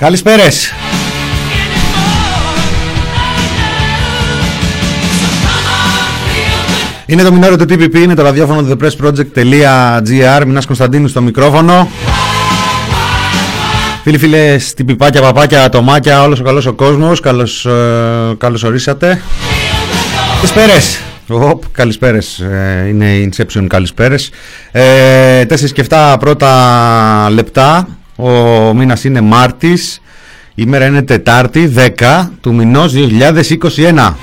Καλησπέρες. Είναι το μηνόριο του TPP, είναι το ραδιόφωνο thepressproject.gr Μινάς Κωνσταντίνου στο μικρόφωνο. Φίλοι φίλες, τυπιπάκια, παπάκια, ατομάκια, όλος ο καλός ο κόσμος. Καλώς, ε, καλώς ορίσατε. Καλησπέρες. Οπ, καλησπέρες, ε, είναι Inception καλησπέρες. Ε, 4 και 7 πρώτα λεπτά Ο μήνας είναι Μάρτης Η μέρα είναι Τετάρτη 10 του μηνός 2021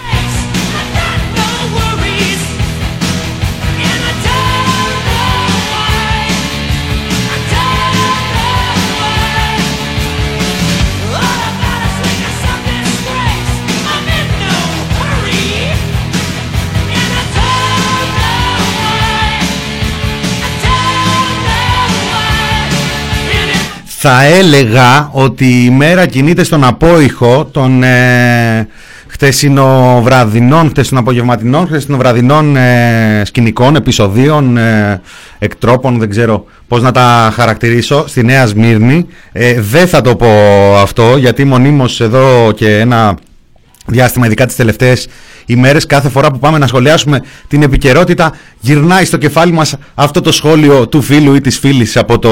θα έλεγα ότι η μέρα κινείται στον απόϊχο των ε, χτεσινοβραδινών, χτεσινοπογευματινών, χτεσινοβραδινών ε, σκηνικών, επεισοδίων, ε, εκτρόπων, δεν ξέρω πώς να τα χαρακτηρίσω, στη Νέα Σμύρνη. Ε, δεν θα το πω αυτό, γιατί μονίμως εδώ και ένα διάστημα, ειδικά τις τελευταίες ημέρες, κάθε φορά που πάμε να σχολιάσουμε την επικαιρότητα, γυρνάει στο κεφάλι μας αυτό το σχόλιο του φίλου ή της φίλης από το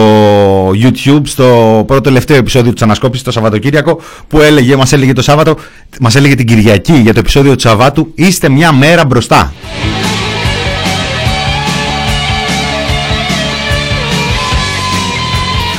YouTube στο πρώτο τελευταίο επεισόδιο της Ανασκόπησης το Σαββατοκύριακο που έλεγε, μας έλεγε το Σάββατο, μας έλεγε την Κυριακή για το επεισόδιο του Σαββάτου, είστε μια μέρα μπροστά.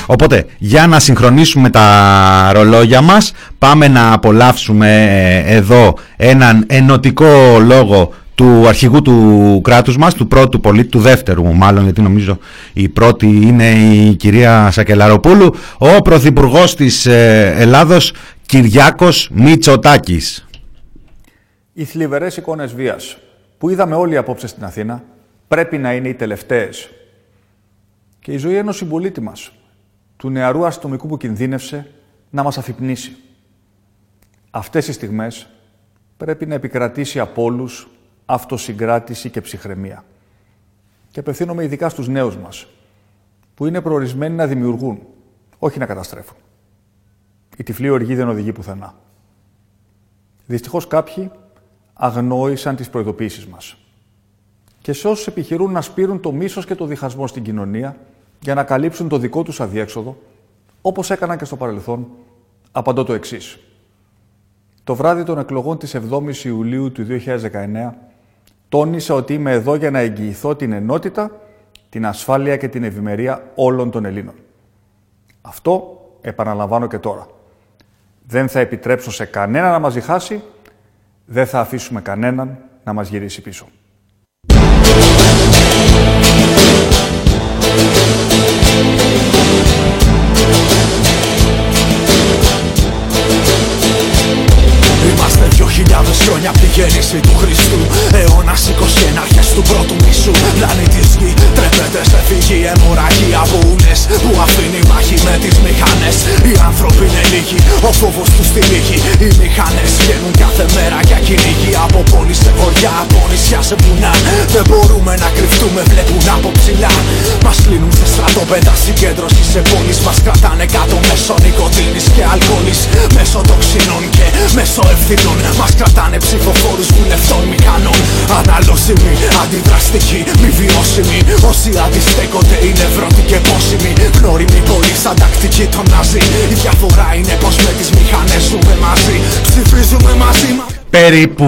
Οπότε, για να συγχρονίσουμε τα ρολόγια μας, πάμε να απολαύσουμε ε, εδώ έναν ενωτικό λόγο του αρχηγού του κράτους μας, του πρώτου πολίτη, του δεύτερου μάλλον, γιατί νομίζω η πρώτη είναι η κυρία Σακελαροπούλου, ο Πρωθυπουργός της ε, Ελλάδος, Κυριάκος Μητσοτάκης. Οι θλιβερές εικόνες βίας που είδαμε όλοι απόψε στην Αθήνα πρέπει να είναι οι τελευταίες. Και η ζωή ενός συμπολίτη μας, του νεαρού αστυνομικού που κινδύνευσε να μας αφυπνήσει. Αυτές οι στιγμές πρέπει να επικρατήσει από όλους αυτοσυγκράτηση και ψυχραιμία. Και απευθύνομαι ειδικά στους νέους μας, που είναι προορισμένοι να δημιουργούν, όχι να καταστρέφουν. Η τυφλή οργή δεν οδηγεί πουθενά. Δυστυχώς κάποιοι αγνόησαν τις προειδοποίησεις μας. Και σε όσους επιχειρούν να σπείρουν το μίσος και το διχασμό στην κοινωνία, για να καλύψουν το δικό τους αδιέξοδο, όπως έκαναν και στο παρελθόν, απαντώ το εξής. Το βράδυ των εκλογών της 7ης Ιουλίου του 2019, τόνισα ότι είμαι εδώ για να εγγυηθώ την ενότητα, την ασφάλεια και την ευημερία όλων των Ελλήνων. Αυτό επαναλαμβάνω και τώρα. Δεν θα επιτρέψω σε κανένα να μας διχάσει, δεν θα αφήσουμε κανέναν να μας γυρίσει πίσω. Χιλιάδες χρόνια από τη γέννηση του Χριστού. Αιώνας 21 αρχές του πρώτου μισού. Πλανήτης γη τρέπεται σε φυγή αιμορραγία βούνες Που αφήνει μάχη με τις μηχανές. Οι άνθρωποι είναι λίγοι, ο φόβος τους στη λίγη Οι μηχανές βγαίνουν κάθε μέρα για κυνήγι. Από πόλη σε χωριά, από νησιά σε βουνά. Δεν μπορούμε να κρυφτούμε, βλέπουν από ψηλά. Μας κλείνουν σε στρατόπεδα συγκέντρωση σε πόλεις. Μας κρατάνε κάτω μέσω νοικοτήνης και αλκοόλης. Μέσω τοξινών και μέσω ευθυνών. Μας κρατάνε ψηφοφόρους βουλευτών μηχανών. Αναλώσιμοι, αντιδραστικοί, μη βιώσιμοι Όσοι αντιστέκονται είναι βρώτη και πόσιμοι. Γνώριμοι, πολύ σαν τακτική των Ναζί. Η διαφορά είναι πως με τις μηχανές ζούμε μαζί. Ψηφίζουμε μαζί μας. Περίπου.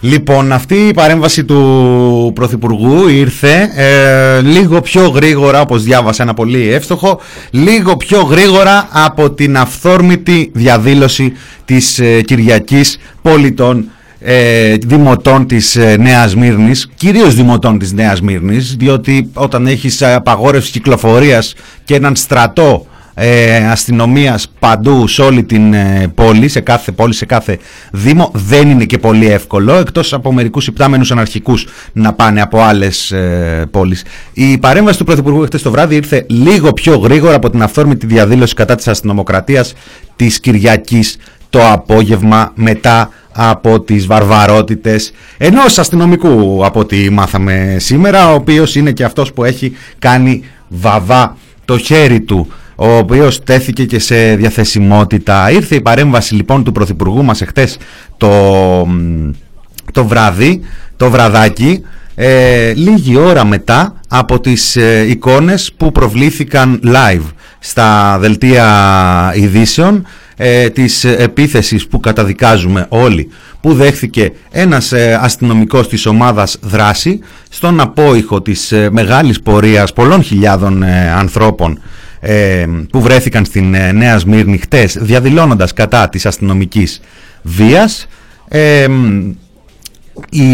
Λοιπόν, αυτή η παρέμβαση του Πρωθυπουργού ήρθε ε, λίγο πιο γρήγορα, όπως διάβασα ένα πολύ εύστοχο, λίγο πιο γρήγορα από την αυθόρμητη διαδήλωση της ε, Κυριακής πολιτών ε, δημοτών της ε, Νέας Μύρνης, κυρίως δημοτών της Νέας Μύρνης, διότι όταν έχεις απαγόρευση κυκλοφορίας και έναν στρατό ε, αστυνομίας παντού σε όλη την ε, πόλη, σε κάθε πόλη, σε κάθε δήμο δεν είναι και πολύ εύκολο εκτός από μερικούς υπτάμενους αναρχικούς να πάνε από άλλες ε, πόλεις. Η παρέμβαση του Πρωθυπουργού χτες το βράδυ ήρθε λίγο πιο γρήγορα από την αυθόρμητη διαδήλωση κατά της αστυνομοκρατίας της Κυριακής το απόγευμα μετά από τις βαρβαρότητες ενός αστυνομικού από ό,τι μάθαμε σήμερα ο οποίος είναι και αυτός που έχει κάνει βαβά το χέρι του ο οποίος τέθηκε και σε διαθεσιμότητα. Ήρθε η παρέμβαση λοιπόν του Πρωθυπουργού μας εχθές το, το βράδυ, το βραδάκι, ε, λίγη ώρα μετά από τις ε, εικόνες που προβλήθηκαν live στα δελτία ειδήσεων ε, της επίθεσης που καταδικάζουμε όλοι που δέχθηκε ένας ε, αστυνομικός της ομάδας δράση στον απόϊχο της ε, μεγάλης πορείας πολλών χιλιάδων ε, ανθρώπων που βρέθηκαν στην Νέα Σμύρνη χτες διαδηλώνοντας κατά της αστυνομικής βίας. Οι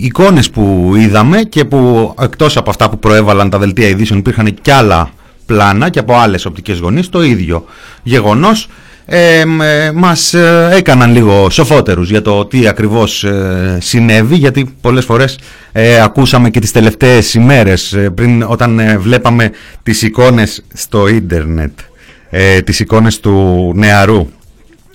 εικόνες που είδαμε και που εκτός από αυτά που προέβαλαν τα δελτία ειδήσεων υπήρχαν και άλλα πλάνα και από άλλες οπτικές γωνίες το ίδιο. Γεγονός ε, μας ε, έκαναν λίγο σοφότερους για το τι ακριβώς ε, συνέβη γιατί πολλές φορές ε, ακούσαμε και τις τελευταίες ημέρες πριν όταν βλέπαμε τις εικόνες στο ίντερνετ τις εικόνες του νεαρού.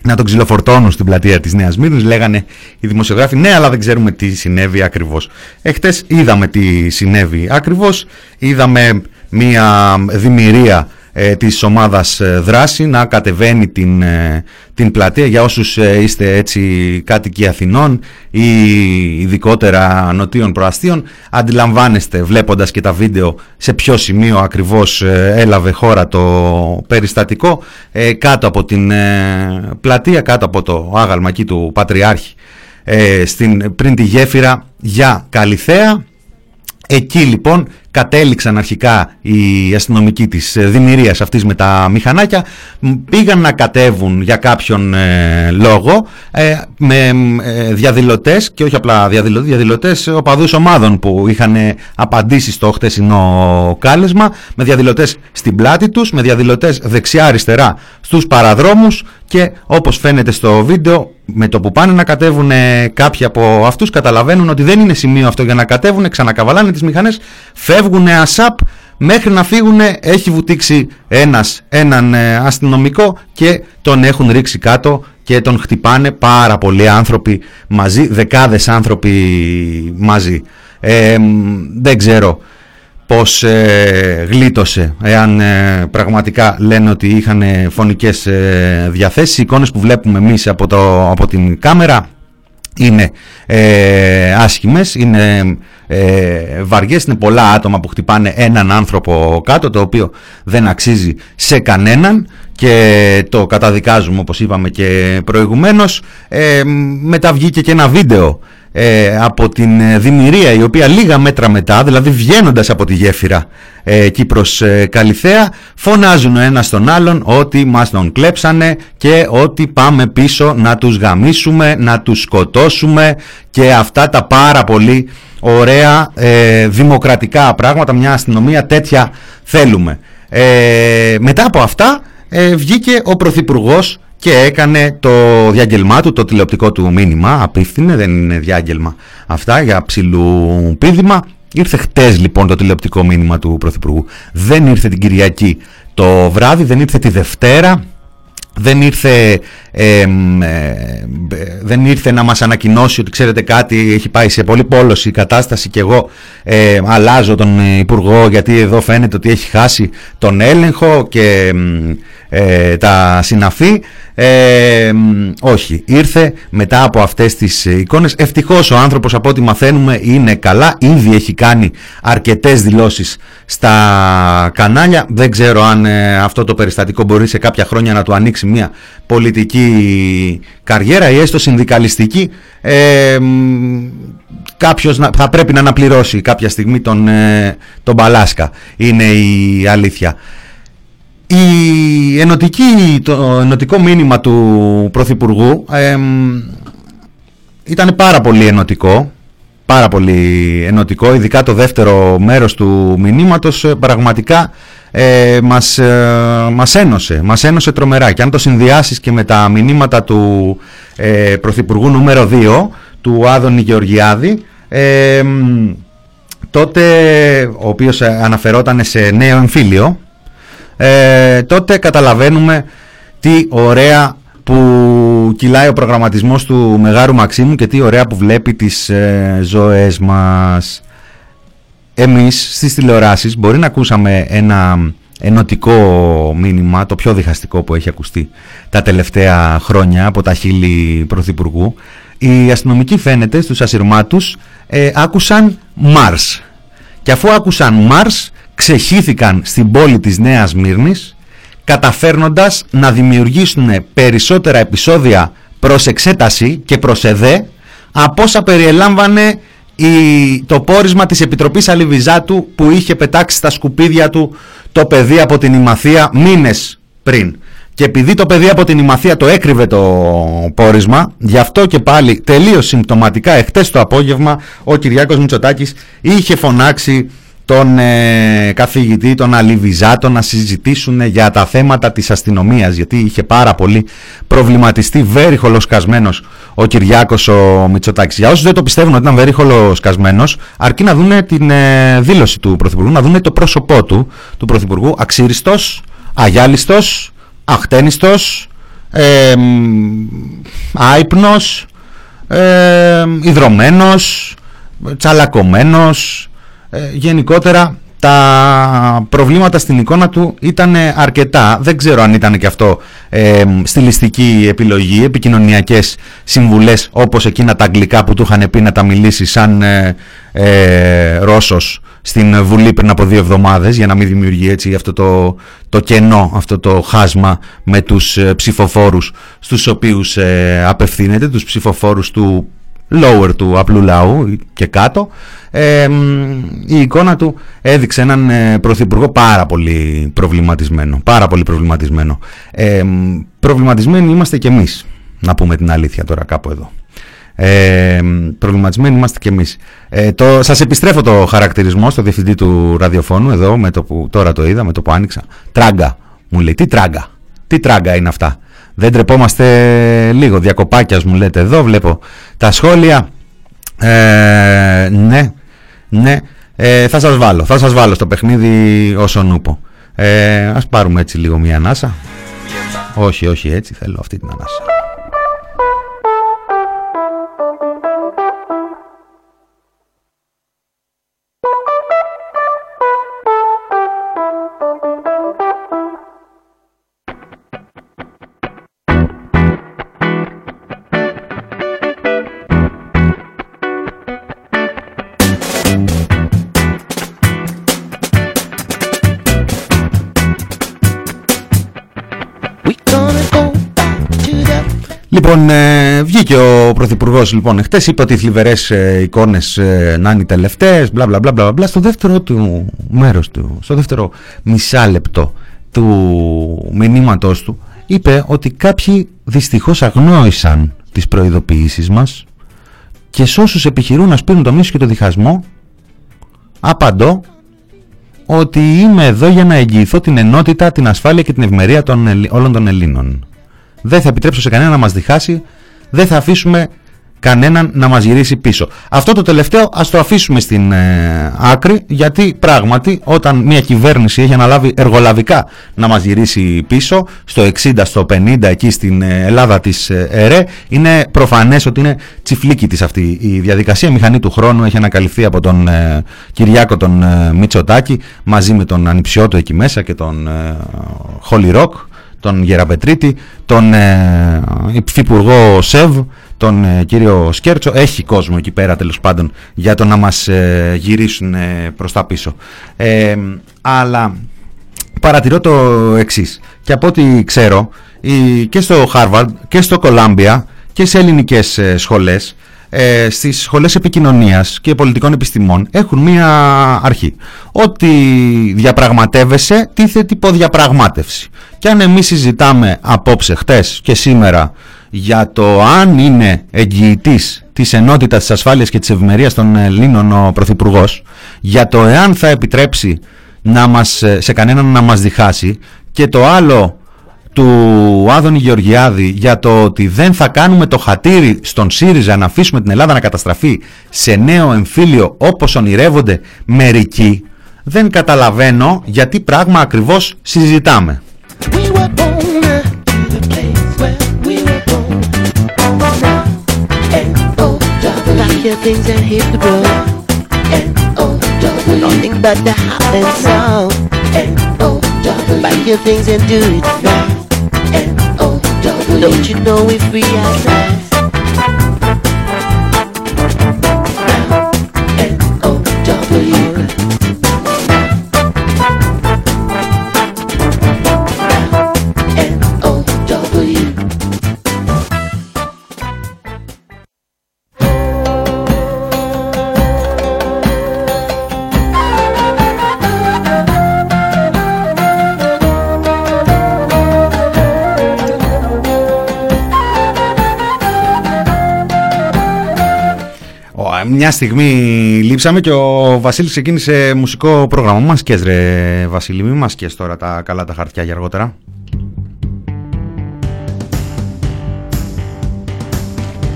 Να τον ξυλοφορτώνουν στην πλατεία της Νέας Μύρνης λέγανε οι δημοσιογράφοι ναι αλλά δεν ξέρουμε τι συνέβη ακριβώς εχθές είδαμε τι συνέβη ακριβώς είδαμε μια δημιουργία ε, της ομάδας ε, δράση να κατεβαίνει την, ε, την πλατεία. Για όσους ε, είστε έτσι κάτοικοι Αθηνών ή ειδικότερα νοτίων προαστίων αντιλαμβάνεστε βλέποντας και τα βίντεο σε ποιο σημείο ακριβώς έλαβε χώρα το περιστατικό κάτω από την πλατεία κάτω από το άγαλμα εκεί του Πατριάρχη στην, πριν τη γέφυρα για Καλυθέα. Εκεί λοιπόν κατέληξαν αρχικά οι αστυνομικοί της ε, δημιουργίας αυτής με τα μηχανάκια. Πήγαν να κατέβουν για κάποιον ε, λόγο ε, με ε, διαδηλωτές και όχι απλά διαδηλωτές, διαδηλωτές οπαδούς ομάδων που είχαν απαντήσει στο χτεσινό κάλεσμα με διαδηλωτές στην πλάτη τους, με διαδηλωτές δεξιά-αριστερά στους παραδρόμους και όπως φαίνεται στο βίντεο με το που πάνε να κατέβουν κάποιοι από αυτούς καταλαβαίνουν ότι δεν είναι σημείο αυτό για να κατέβουν, ξανακαβαλάνε τις μηχανές, φεύγουν ασάπ μέχρι να φύγουν έχει βουτήξει ένας, έναν ε, αστυνομικό και τον έχουν ρίξει κάτω και τον χτυπάνε πάρα πολλοί άνθρωποι μαζί, δεκάδες άνθρωποι μαζί. Ε, δεν ξέρω πως ε, γλίτωσε εάν ε, πραγματικά λένε ότι είχαν φωνικές ε, διαθέσεις. Οι εικόνες που βλέπουμε εμείς από, το, από την κάμερα είναι ε, άσχημες, είναι ε, βαριές, είναι πολλά άτομα που χτυπάνε έναν άνθρωπο κάτω το οποίο δεν αξίζει σε κανέναν. Και το καταδικάζουμε όπως είπαμε και προηγουμένως. Ε, μετά βγήκε και ένα βίντεο ε, από την ε, δημιουργία η οποία λίγα μέτρα μετά, δηλαδή βγαίνοντας από τη γέφυρα ε, εκεί προς ε, Καλυθέα, φωνάζουν ο ένας τον άλλον ότι μας τον κλέψανε και ότι πάμε πίσω να τους γαμίσουμε, να τους σκοτώσουμε και αυτά τα πάρα πολύ ωραία ε, δημοκρατικά πράγματα, μια αστυνομία τέτοια θέλουμε. μετά από αυτά βγήκε ο Πρωθυπουργός και έκανε το διάγγελμά του, το τηλεοπτικό του μήνυμα, απίφθινε, δεν είναι διάγγελμα αυτά για ψηλού πίδημα. Ήρθε χτες λοιπόν το τηλεοπτικό μήνυμα του Πρωθυπουργού. Δεν ήρθε την Κυριακή το βράδυ, δεν ήρθε τη Δευτέρα, δεν ήρθε, ε, δεν ήρθε να μας ανακοινώσει ότι ξέρετε κάτι έχει πάει σε πολύ πόλωση η κατάσταση και εγώ ε, αλλάζω τον Υπουργό γιατί εδώ φαίνεται ότι έχει χάσει τον έλεγχο και ε, τα συναφή ε, όχι, ήρθε μετά από αυτές τις εικόνες. Ευτυχώς ο άνθρωπος από ό,τι μαθαίνουμε είναι καλά. Ήδη έχει κάνει αρκετές δηλώσεις στα κανάλια. Δεν ξέρω αν ε, αυτό το περιστατικό μπορεί σε κάποια χρόνια να του ανοίξει μια πολιτική καριέρα ή έστω συνδικαλιστική. Ε, κάποιος θα πρέπει να αναπληρώσει κάποια στιγμή τον, ε, τον Μπαλάσκα. Είναι η αλήθεια. Η ενωτική, το ενωτικό μήνυμα του Πρωθυπουργού ε, ήταν πάρα πολύ ενωτικό, πάρα πολύ ενωτικό, ειδικά το δεύτερο μέρος του μηνύματος ε, πραγματικά ε, μας, ε, μας ένωσε, μας ένωσε τρομερά και αν το συνδυάσεις και με τα μηνύματα του ε, Πρωθυπουργού νούμερο 2, του Άδωνη Γεωργιάδη, ε, τότε ο οποίος αναφερόταν σε νέο εμφύλιο, ε, τότε καταλαβαίνουμε τι ωραία που κυλάει ο προγραμματισμός του Μεγάρου Μαξίμου και τι ωραία που βλέπει τις ε, ζωές μας. Εμείς στις τηλεοράσεις μπορεί να ακούσαμε ένα ενωτικό μήνυμα, το πιο διχαστικό που έχει ακουστεί τα τελευταία χρόνια από τα χείλη Πρωθυπουργού. Οι αστυνομικοί φαίνεται στους ασυρμάτους ε, άκουσαν Μάρς. Και αφού άκουσαν Μάρς ξεχύθηκαν στην πόλη της Νέας Μύρνης καταφέρνοντας να δημιουργήσουν περισσότερα επεισόδια προς εξέταση και προς εδέ από όσα περιελάμβανε η, το πόρισμα της Επιτροπής Αλιβιζάτου που είχε πετάξει στα σκουπίδια του το παιδί από την Ημαθία μήνες πριν. Και επειδή το παιδί από την Ημαθία το έκρυβε το πόρισμα, γι' αυτό και πάλι τελείως συμπτωματικά εχθές το απόγευμα ο Κυριάκος Μητσοτάκης είχε φωνάξει τον ε, καθηγητή, τον Αλιβιζάτο να συζητήσουν για τα θέματα της αστυνομίας γιατί είχε πάρα πολύ προβληματιστεί βέριχολο σκασμένος ο Κυριάκος ο Μητσοτάκης. Για όσους δεν το πιστεύουν ότι ήταν βέριχολο σκασμένος αρκεί να δουν την ε, δήλωση του Πρωθυπουργού, να δουν το πρόσωπό του, του Πρωθυπουργού, αξίριστος, αγιάλιστος, αχτένιστος, ε, άϊπνος, ε, υδρωμένος, τσαλακωμένος, ε, γενικότερα τα προβλήματα στην εικόνα του ήταν αρκετά. Δεν ξέρω αν ήταν και αυτό ε, στιλιστική επιλογή, επικοινωνιακές συμβουλές όπως εκείνα τα αγγλικά που του είχαν πει να τα μιλήσει σαν ε, ε, Ρώσος στην Βουλή πριν από δύο εβδομάδες για να μην δημιουργεί έτσι αυτό το, το κενό, αυτό το χάσμα με τους ε, ψηφοφόρους στους οποίους ε, απευθύνεται, τους ψηφοφόρους του lower του απλού λαού και κάτω ε, η εικόνα του έδειξε έναν ε, πρωθυπουργό πάρα πολύ προβληματισμένο πάρα πολύ προβληματισμένο. Ε, προβληματισμένοι είμαστε και εμείς να πούμε την αλήθεια τώρα κάπου εδώ. Ε, προβληματισμένοι είμαστε και εμείς. Ε, το, σας επιστρέφω το χαρακτηρισμό στο διευθυντή του ραδιοφώνου εδώ με το που τώρα το είδα με το που άνοιξα. Τράγκα μου λέει τι τράγκα τι τράγκα είναι αυτά δεν τρεπόμαστε λίγο. Διακοπάκια μου λέτε εδώ. Βλέπω τα σχόλια. Ε, ναι, ναι. Ε, θα σας βάλω. Θα σας βάλω στο παιχνίδι όσον ούπο. Ε, ας πάρουμε έτσι λίγο μια ανάσα. Όχι, όχι έτσι. Θέλω αυτή την ανάσα. Ε, βγήκε ο Πρωθυπουργός λοιπόν χτες, είπε ότι οι θλιβερές ε, εικόνες ε, να είναι οι τελευταίες, μπλα μπλα μπλα μπλα. Στο δεύτερο του μέρος του, στο δεύτερο μισάλεπτο του μηνύματός του, είπε ότι κάποιοι δυστυχώς αγνόησαν τις προειδοποιήσεις μας και σε όσους επιχειρούν να σπείρουν το μίσο και το διχασμό, απαντώ ότι είμαι εδώ για να εγγυηθώ την ενότητα, την ασφάλεια και την ευμερία των, όλων των Ελλήνων. Δεν θα επιτρέψω σε κανένα να μας διχάσει. Δεν θα αφήσουμε κανέναν να μας γυρίσει πίσω. Αυτό το τελευταίο ας το αφήσουμε στην ε, άκρη γιατί πράγματι όταν μια κυβέρνηση έχει αναλάβει εργολαβικά να μας γυρίσει πίσω στο 60, στο 50 εκεί στην ε, Ελλάδα της ε, ΕΡΕ είναι προφανές ότι είναι τσιφλίκη της αυτή η διαδικασία. Η μηχανή του χρόνου έχει ανακαλυφθεί από τον Κυριάκο τον Μητσοτάκη μαζί με τον Ανιψιώτο εκεί μέσα και τον Holy Rock τον Γεραπετρίτη, τον ε, υφυπουργό ΣΕΒ, τον ε, κύριο Σκέρτσο. Έχει κόσμο εκεί πέρα τέλος πάντων για το να μας ε, γυρίσουν ε, προς τα πίσω. Ε, αλλά παρατηρώ το εξής. Και από ό,τι ξέρω και στο Harvard και στο Columbia και σε ελληνικές σχολές ε, στις σχολές επικοινωνίας και πολιτικών επιστημών έχουν μία αρχή. Ότι διαπραγματεύεσαι τίθεται υποδιαπραγμάτευση. Και αν εμείς συζητάμε απόψε, χτες και σήμερα για το αν είναι εγγυητής της ενότητας της ασφάλειας και της ευημερίας των Ελλήνων ο Πρωθυπουργός, για το εάν θα επιτρέψει να μας, σε κανέναν να μας διχάσει και το άλλο του Άδωνη Γεωργιάδη για το ότι δεν θα κάνουμε το χατήρι στον ΣΥΡΙΖΑ να αφήσουμε την Ελλάδα να καταστραφεί σε νέο εμφύλιο όπως ονειρεύονται μερικοί, δεν καταλαβαίνω γιατί πράγμα ακριβώς συζητάμε. Pack Don't you know we free at μια στιγμή λείψαμε και ο Βασίλης ξεκίνησε μουσικό πρόγραμμα. Μας και ρε Βασίλη, μη μας τώρα τα καλά τα χαρτιά για αργότερα.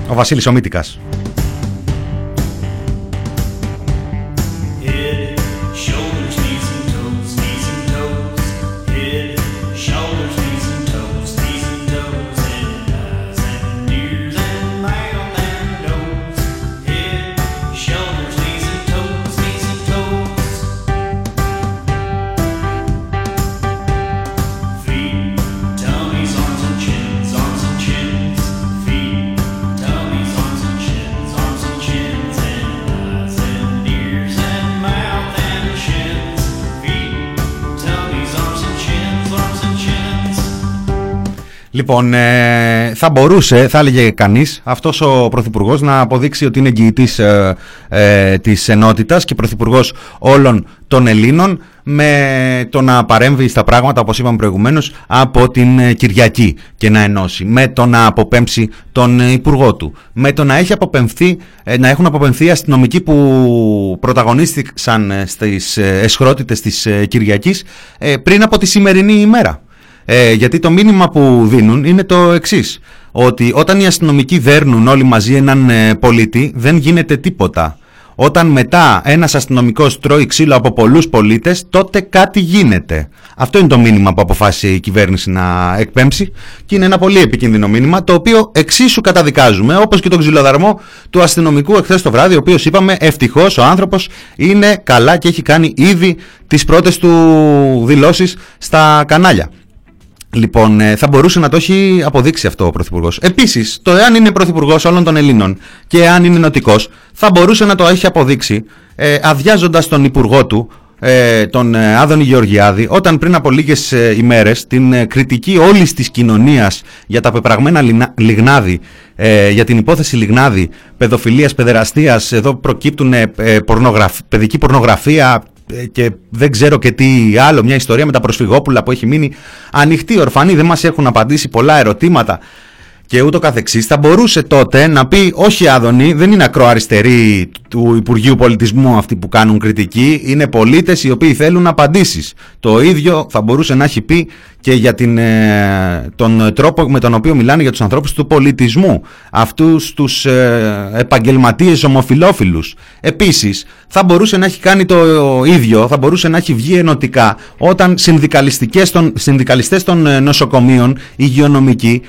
Ο Βασίλης ο Μύτικας. Λοιπόν, ε, θα μπορούσε, θα έλεγε κανείς, αυτός ο Πρωθυπουργός να αποδείξει ότι είναι εγγυητής ε, ε, της ενότητας και Πρωθυπουργός όλων των Ελλήνων με το να παρέμβει στα πράγματα, όπως είπαμε προηγουμένως, από την ε, Κυριακή και να ενώσει, με το να αποπέμψει τον Υπουργό του, με το να, έχει αποπεμφθεί, να έχουν αποπεμφθεί αστυνομικοί που πρωταγωνίστηκαν στις εσχρότητες της Κυριακής πριν από τη σημερινή ημέρα. Ε, γιατί το μήνυμα που δίνουν είναι το εξής. Ότι όταν οι αστυνομικοί δέρνουν όλοι μαζί έναν ε, πολίτη, δεν γίνεται τίποτα. Όταν μετά ένας αστυνομικός τρώει ξύλο από πολλούς πολίτες, τότε κάτι γίνεται. Αυτό είναι το μήνυμα που αποφάσισε η κυβέρνηση να εκπέμψει και είναι ένα πολύ επικίνδυνο μήνυμα, το οποίο εξίσου καταδικάζουμε, όπως και τον ξυλοδαρμό του αστυνομικού εχθές το βράδυ, ο οποίος είπαμε ευτυχώς ο άνθρωπος είναι καλά και έχει κάνει ήδη τις πρώτες του δηλώσεις στα κανάλια. Λοιπόν, ε, θα μπορούσε να το έχει αποδείξει αυτό ο Πρωθυπουργός. Επίσης, το εάν είναι Πρωθυπουργός όλων των Ελλήνων και εάν είναι νοτικός, θα μπορούσε να το έχει αποδείξει ε, αδειάζοντας τον Υπουργό του, ε, τον ε, Άδωνη Γεωργιάδη, όταν πριν από λίγες ε, ημέρες την κριτική όλης της κοινωνίας για τα πεπραγμένα λιγνάδι, για την υπόθεση λιγνάδι, παιδοφιλίας, παιδεραστίας, εδώ προκύπτουν παιδική πορνογραφία, ε, και δεν ξέρω και τι άλλο, μια ιστορία με τα προσφυγόπουλα που έχει μείνει ανοιχτή, ορφανή, δεν μας έχουν απαντήσει πολλά ερωτήματα και ούτω καθεξής, θα μπορούσε τότε να πει όχι Άδωνη, δεν είναι ακροαριστεροί του Υπουργείου Πολιτισμού αυτοί που κάνουν κριτική, είναι πολίτες οι οποίοι θέλουν απαντήσεις. Το ίδιο θα μπορούσε να έχει πει και για την, ε, τον τρόπο με τον οποίο μιλάνε για τους ανθρώπους του πολιτισμού, αυτούς τους ε, επαγγελματίες ομοφιλόφιλους. Επίσης, θα μπορούσε να έχει κάνει το ίδιο, θα μπορούσε να έχει βγει ενωτικά όταν συνδικαλιστικές των, συνδικαλιστές των ε, νοσοκομείων, υγειονομικοί,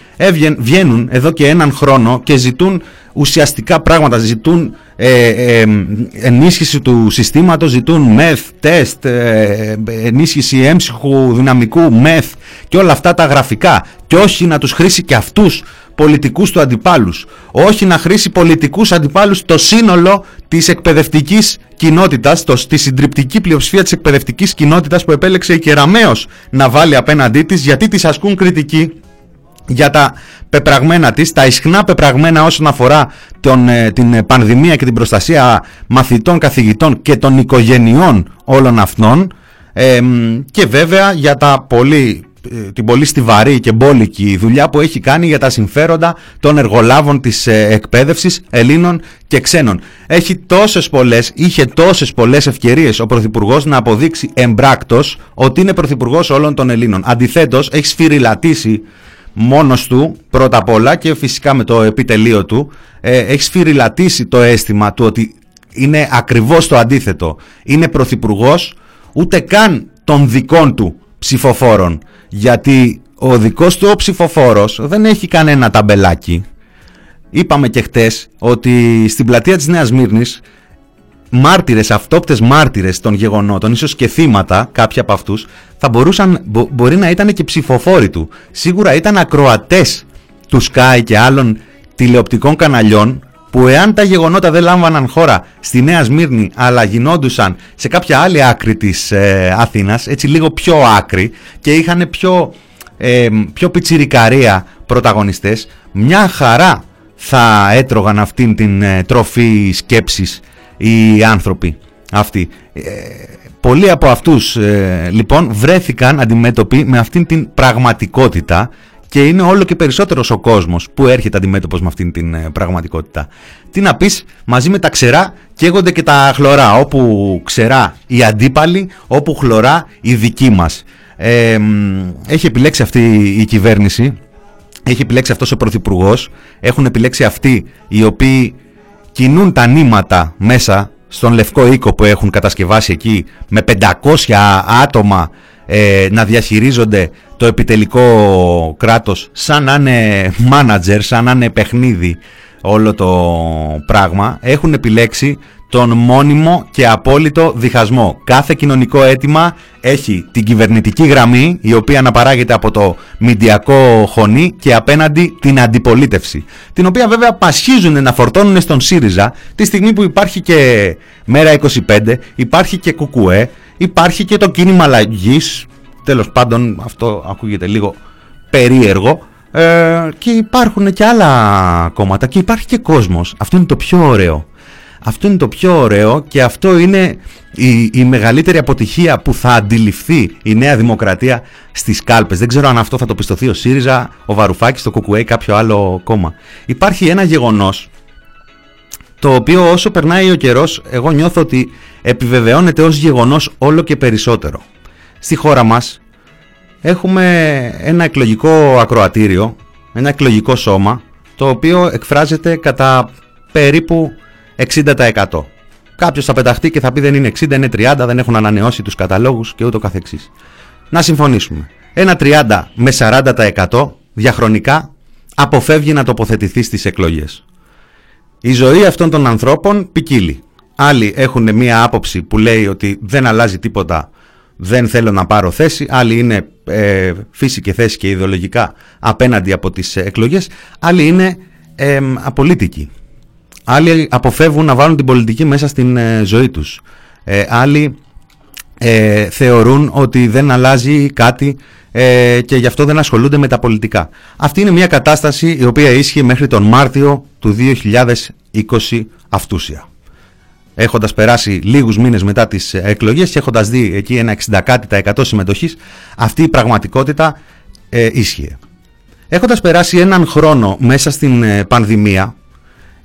βγαίνουν εδώ και έναν χρόνο και ζητούν ουσιαστικά πράγματα, ζητούν ε, ε, ενίσχυση του συστήματος, ζητούν μεθ, τεστ, ε, ενίσχυση έμψυχου δυναμικού μεθ και όλα αυτά τα γραφικά. Και όχι να τους χρήσει και αυτούς πολιτικούς του αντιπάλους. Όχι να χρήσει πολιτικούς αντιπάλους το σύνολο της εκπαιδευτικής κοινότητας, το, τη συντριπτική πλειοψηφία της εκπαιδευτικής κοινότητας που επέλεξε η Κεραμέως να βάλει απέναντί της γιατί της ασκούν κριτική για τα πεπραγμένα της, τα ισχνά πεπραγμένα όσον αφορά τον, ε, την πανδημία και την προστασία μαθητών, καθηγητών και των οικογενειών όλων αυτών και βέβαια για τα πολύ ε, την πολύ στιβαρή και μπόλικη δουλειά που έχει κάνει για τα συμφέροντα των εργολάβων της ε, εκπαίδευσης Ελλήνων και ξένων. Έχει τόσες πολλές, είχε τόσες πολλές ευκαιρίες ο Πρωθυπουργός να αποδείξει εμπράκτος ότι είναι Πρωθυπουργός όλων των Ελλήνων. Αντιθέτως έχει σφυριλατήσει μόνος του πρώτα απ' όλα και φυσικά με το επιτελείο του ε, έχεις σφυριλατήσει το αίσθημα του ότι είναι ακριβώς το αντίθετο. Είναι Πρωθυπουργός ούτε καν των δικών του ψηφοφόρων γιατί ο δικός του ο ψηφοφόρος δεν έχει κανένα ταμπελάκι. Είπαμε και χτες ότι στην πλατεία της Νέας Μύρνης μάρτυρες, αυτόπτες μάρτυρες των γεγονότων, ίσως και θύματα, κάποια από αυτούς, θα μπορούσαν, μπορεί να ήταν και ψηφοφόροι του. Σίγουρα ήταν ακροατές του Sky και άλλων τηλεοπτικών καναλιών που εάν τα γεγονότα δεν λάμβαναν χώρα στη Νέα Σμύρνη αλλά γινόντουσαν σε κάποια άλλη άκρη της ε, Αθήνας, έτσι λίγο πιο άκρη και είχαν πιο, ε, πιο πιτσιρικαρία πρωταγωνιστές, μια χαρά θα έτρωγαν αυτήν την ε, τροφή σκέψης οι άνθρωποι αυτοί. Ε, πολλοί από αυτούς ε, λοιπόν βρέθηκαν αντιμέτωποι με αυτήν την πραγματικότητα και είναι όλο και περισσότερος ο κόσμος που έρχεται αντιμέτωπος με αυτήν την ε, πραγματικότητα. Τι να πεις, μαζί με τα ξερά καίγονται και τα χλωρά, όπου ξερά οι αντίπαλοι, όπου χλωρά οι δικοί μας. έχει επιλέξει αυτή η κυβέρνηση, έχει επιλέξει αυτός ο πρωθυπουργός, έχουν επιλέξει αυτοί οι οποίοι κινούν τα νήματα μέσα στον Λευκό Οίκο που έχουν κατασκευάσει εκεί με 500 άτομα ε, να διαχειρίζονται το επιτελικό κράτος σαν να είναι manager, σαν να είναι παιχνίδι όλο το πράγμα. Έχουν επιλέξει τον μόνιμο και απόλυτο διχασμό. Κάθε κοινωνικό αίτημα έχει την κυβερνητική γραμμή η οποία αναπαράγεται από το μηντιακό χωνί και απέναντι την αντιπολίτευση. Την οποία βέβαια πασχίζουν να φορτώνουν στον ΣΥΡΙΖΑ τη στιγμή που υπάρχει και Μέρα 25, υπάρχει και Κουκουέ, υπάρχει και το κίνημα αλλαγής, τέλος πάντων αυτό ακούγεται λίγο περίεργο, ε, και υπάρχουν και άλλα κόμματα και υπάρχει και κόσμος. Αυτό είναι το πιο ωραίο. Αυτό είναι το πιο ωραίο και αυτό είναι η, η μεγαλύτερη αποτυχία που θα αντιληφθεί η Νέα Δημοκρατία στις κάλπες. Δεν ξέρω αν αυτό θα το πιστωθεί ο ΣΥΡΙΖΑ, ο Βαρουφάκης, το ΚΚΕ ή κάποιο άλλο κόμμα. Υπάρχει ένα γεγονός το οποίο όσο περνάει ο καιρός εγώ νιώθω ότι επιβεβαιώνεται ως γεγονός όλο και περισσότερο. Στη χώρα μας έχουμε ένα εκλογικό ακροατήριο, ένα εκλογικό σώμα, το οποίο εκφράζεται κατά περίπου 60%. Κάποιος θα πεταχτεί και θα πει δεν είναι 60, είναι 30, δεν έχουν ανανεώσει τους καταλόγους και ούτω καθεξής. Να συμφωνήσουμε. Ένα 30 με 40% διαχρονικά αποφεύγει να τοποθετηθεί στις εκλογές. Η ζωή αυτών των ανθρώπων ποικίλει. Άλλοι έχουν μία άποψη που λέει ότι δεν αλλάζει τίποτα δεν θέλω να πάρω θέση, άλλοι είναι ε, φύση και θέση και ιδεολογικά απέναντι από τις εκλογές, άλλοι είναι ε, απολύτικοι. Άλλοι αποφεύγουν να βάλουν την πολιτική μέσα στην ε, ζωή τους. Ε, άλλοι ε, θεωρούν ότι δεν αλλάζει κάτι και γι' αυτό δεν ασχολούνται με τα πολιτικά. Αυτή είναι μια κατάσταση η οποία ίσχυε μέχρι τον Μάρτιο του 2020 αυτούσια έχοντας περάσει λίγους μήνες μετά τις εκλογές και έχοντας δει εκεί ένα 60% συμμετοχής, αυτή η πραγματικότητα ε, ίσχυε. Έχοντας περάσει έναν χρόνο μέσα στην ε, πανδημία,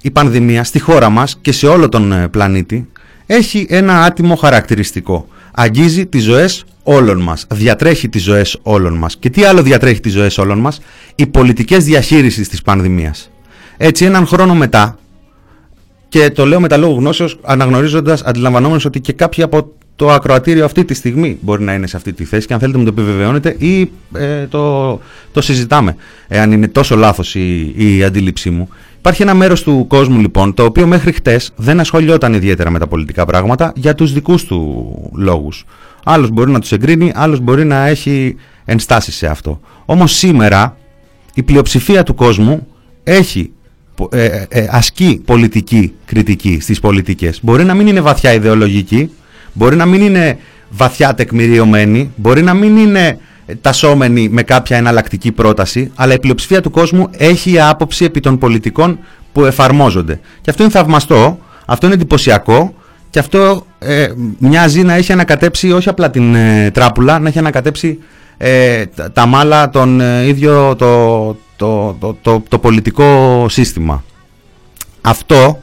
η πανδημία στη χώρα μας και σε όλο τον ε, πλανήτη έχει ένα άτιμο χαρακτηριστικό. Αγγίζει τις ζωές όλων μας, διατρέχει τις ζωές όλων μας. Και τι άλλο διατρέχει τις ζωές όλων μας, οι πολιτικές διαχείρισεις της πανδημίας. Έτσι έναν χρόνο μετά, και το λέω με τα λόγου γνώσεως, αναγνωρίζοντας, αντιλαμβανόμενος ότι και κάποιοι από το ακροατήριο αυτή τη στιγμή μπορεί να είναι σε αυτή τη θέση και αν θέλετε μου το επιβεβαιώνετε ή ε, το, το συζητάμε, εάν είναι τόσο λάθος η, η αντίληψή μου. Υπάρχει ένα μέρος του κόσμου λοιπόν, το οποίο μέχρι χτες δεν ασχολιόταν ιδιαίτερα με τα πολιτικά πράγματα για τους δικούς του λόγους. Άλλος μπορεί να τους εγκρίνει, άλλος μπορεί να έχει ενστάσει σε αυτό. Όμως σήμερα η πλειοψηφία του κόσμου έχει ε, ε, ε, ασκεί πολιτική κριτική στις πολιτικές. Μπορεί να μην είναι βαθιά ιδεολογική, μπορεί να μην είναι βαθιά τεκμηριωμένη, μπορεί να μην είναι τασόμενη με κάποια εναλλακτική πρόταση, αλλά η πλειοψηφία του κόσμου έχει άποψη επί των πολιτικών που εφαρμόζονται. Και αυτό είναι θαυμαστό, αυτό είναι εντυπωσιακό και αυτό ε, μοιάζει να έχει ανακατέψει όχι απλά την τράπουλα, να έχει ανακατέψει τα μάλα τον ίδιο το, το, το, το, το πολιτικό σύστημα. Αυτό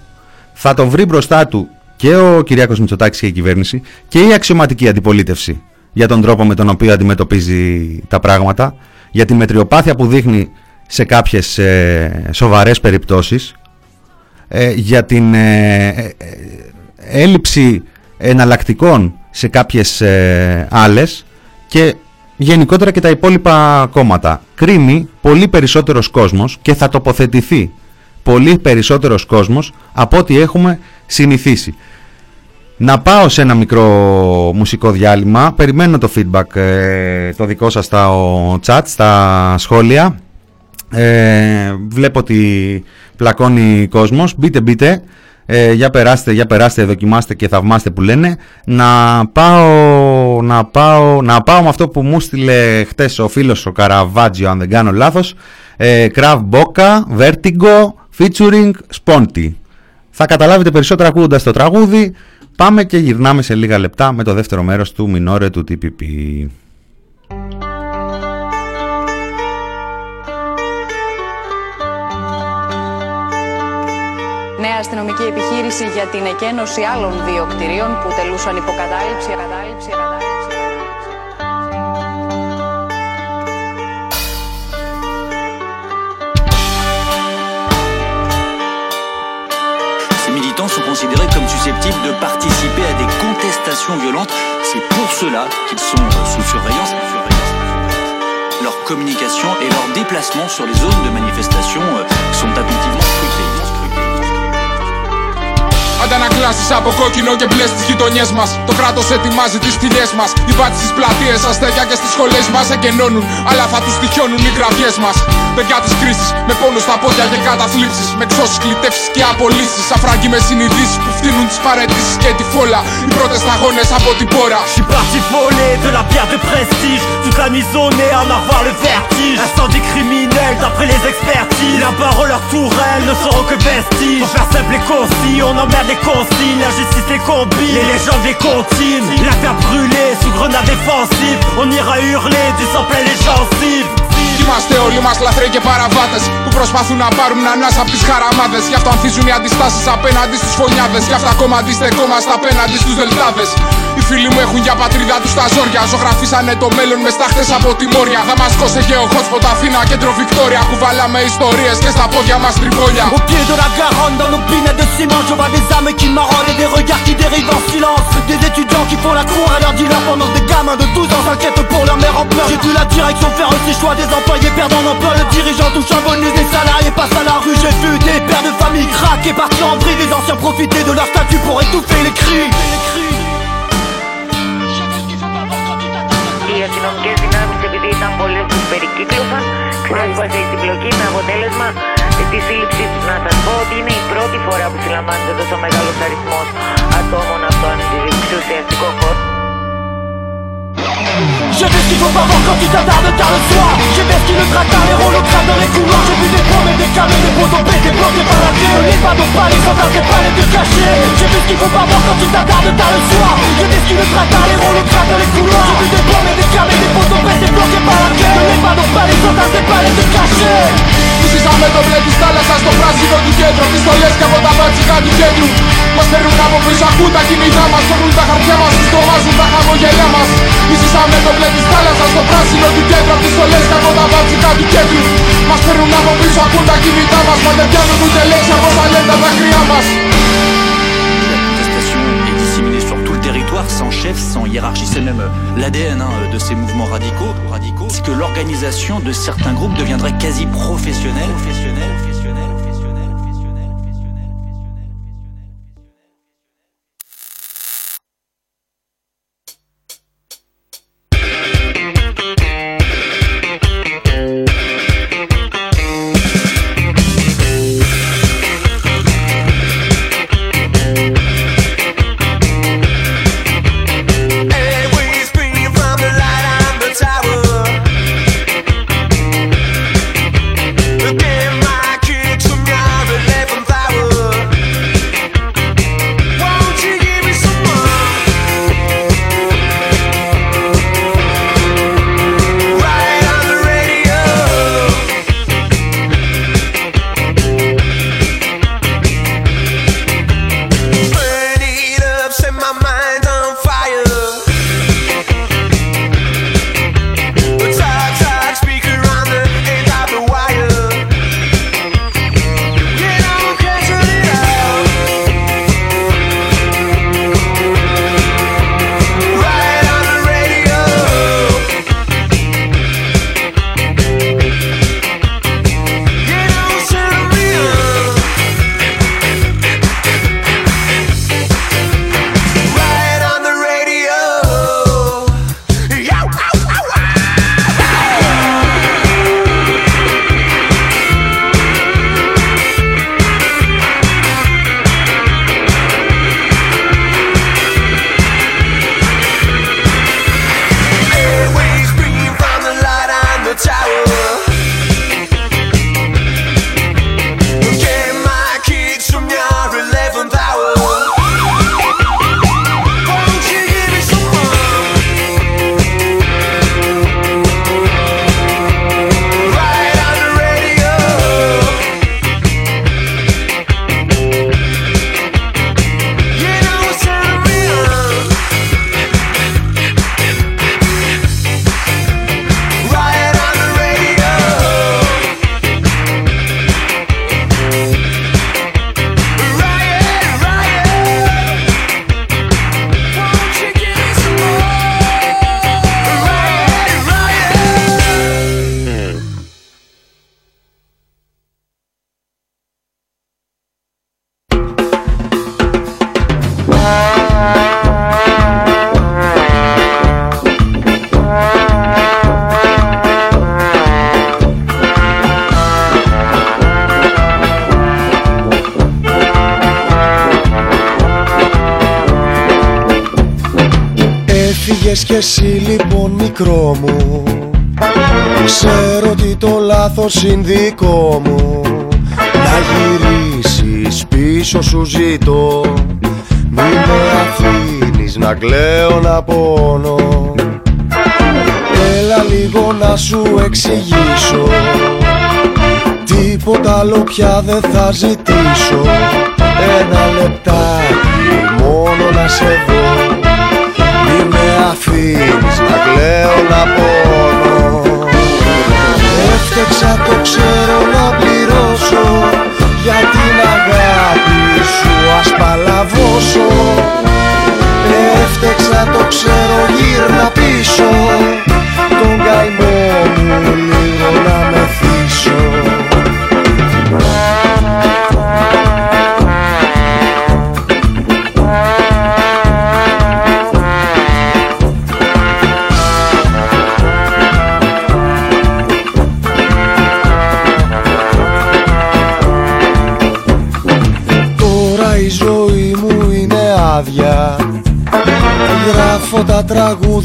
θα το βρει μπροστά του και ο Κυριάκος Μητσοτάκης και η κυβέρνηση και η αξιωματική αντιπολίτευση για τον τρόπο με τον οποίο αντιμετωπίζει τα πράγματα, για τη μετριοπάθεια που δείχνει σε κάποιες ε, σοβαρές περιπτώσεις, ε, για την ε, ε, έλλειψη εναλλακτικών σε κάποιες άλλες και γενικότερα και τα υπόλοιπα κόμματα. Κρίνει πολύ περισσότερος κόσμος και θα τοποθετηθεί πολύ περισσότερος κόσμος από ό,τι έχουμε συνηθίσει. Να πάω σε ένα μικρό μουσικό διάλειμμα. Περιμένω το feedback ε, το δικό σας στα chat, στα σχόλια. Ε, βλέπω ότι πλακώνει κόσμος. Μπείτε, μπείτε. Ε, για περάστε, για περάστε, δοκιμάστε και θαυμάστε που λένε. Να πάω, να πάω, να πάω με αυτό που μου στείλε χτες ο φίλος ο Καραβάτζιο, αν δεν κάνω λάθος. Ε, Krav Boca, Vertigo, featuring Sponty. Θα καταλάβετε περισσότερα ακούγοντας το τραγούδι. Πάμε και γυρνάμε σε λίγα λεπτά με το δεύτερο μέρος του Μινόρε του TPP. Νέα αστυνομική επιχείρηση για την εκένωση άλλων δύο κτηρίων που τελούσαν υποκατάληψη, κατάληψη, Ces considérés comme susceptibles de participer à des contestations violentes. C'est pour cela qu'ils sont sous surveillance. Leur communication et leurs déplacements sur les zones de manifestation sont attentivement Αντανακλάσεις από κόκκινο και μπλε στις γειτονιές μας. Το κράτος ετοιμάζει τις τηλιέ μας. Οι μπάτσοι στις πλατείες, αστέκια και στις σχολές μας εγκαινώνουν. Αλλά θα τους τυχιώνουν οι κραυγέ μας. Παιδιά της κρίσης, με πόνο στα πόδια και καταθλίψεις. Με ξώσεις, κλητεύσεις και απολύσεις. Αφράγκοι με συνειδήσεις που φτύνουν τις παρετήσει και τη φόλα. Οι πρώτες σταγόνες από την πόρα. J'suis parti voler de la bière de prestige Toute la mise au nez en avoir le vertige Incendie criminel d'après les expertises La parole leur tourelle ne seront que vestiges Pour faire simple et concis, on emmerde les consignes La justice les combine, les légendes les continuent La terre brûlée sous grenade défensive On ira hurler du sang plein les gencives Είμαστε όλοι μας λαθρέοι και παραβάτες που προσπαθούν να πάρουν ανάσα από τις χαραμάδες. Γι' αυτό ανθίζουν οι αντιστάσεις απέναντι στους φωνιάδες. Γι' αυτό ακόμα αντιστεκόμαστε απέναντι στους δελτάδες. Οι φίλοι μου έχουν για πατρίδα τους τα ζόρια. Ζωγραφίσανε το μέλλον μες στάχτε από τη Μόρια. Δαμασκό και ο hotspot Αθήνα, κέντρο Βικτόρια. Κουβάλαμε ιστορίες και στα πόδια μας τριβόλια. Au pied de la Garonne, dans nos pinettes de ciment, je vois des âmes qui marronnent et des regards qui dérivent en silence. Des étudiants qui font la cour à leur dealer pendant que des gamins de 12 ans s'inquiètent pour leur mère en pleurs. J'ai vu la direction faire aussi choix des employés perdant l'emploi. Le dirigeant touche un bonus des salariés passe à la rue. J'ai vu des pères de famille craquer, partir en vrille. Les anciens profiter de leur statut pour étouffer les cris. Οι αστυνομικέ δυνάμει, επειδή ήταν πολλέ που περικύκλωσαν, ξέσπασε η συμπλοκή με αποτέλεσμα τη σύλληψή του. Να σα πω ότι είναι η πρώτη φορά που συλλαμβάνεται τόσο μεγάλο αριθμό ατόμων από τον εξουσιαστικό χώρο. J'ai vu ce qu'il faut pas voir quand tu t'attardes tard le soir J'ai vu ce qui le tracas, les hologrammes dans les couloirs J'ai vu des promesses, des camés, des poteaux pétés, bloqués par la clé Les pas de palais, sans des palais de cachés J'ai vu ce qu'il faut pas voir quand tu t'attardes tard le soir J'ai vu ce qui le tracas, les hologrammes dans les couloirs J'ai vu des promesses, des camés, des poteaux pétés, bloqués par la clé Les pas de palais, sans des palais de cachés Μισήσαμε το μπλε της θάλασσας στο πράσινο του κέντρου Πιστολές και από τα μπάτσικα του κέντρου Μας φέρουν από πίσω, ακούν τα κινητά μας Φέρνουν τα χαρτιά μας, τους τρομάζουν τα χαμογελιά μας Μισήσαμε το μπλε της θάλασσας στο πράσινο του κέντρου Πιστολές και από τα μπάτσικα του κέντρου Μας φέρνουν από πίσω, ακούν τα κινητά μας Μα δεν πιάνουν ούτε λέξη από τα λένε τα δάκρυά μας La contestation est disséminée sur tout le territoire, sans chef, sans hiérarchie. C'est même euh, l'ADN hein, de ces mouvements radicaux. radicaux. C'est que l'organisation de certains groupes deviendrait quasi professionnelle, μικρό μου. Ξέρω ότι το λάθος είναι δικό μου. Να γυρίσεις πίσω σου ζητώ. Μη με αφήνεις να κλαίω να πόνο Έλα λίγο να σου εξηγήσω. Τίποτα άλλο πια δεν θα ζητήσω. Ένα λεπτάκι μόνο να σε δω. Μη με αφήνεις να κλαίω να πόνο Έφτεξα το ξέρω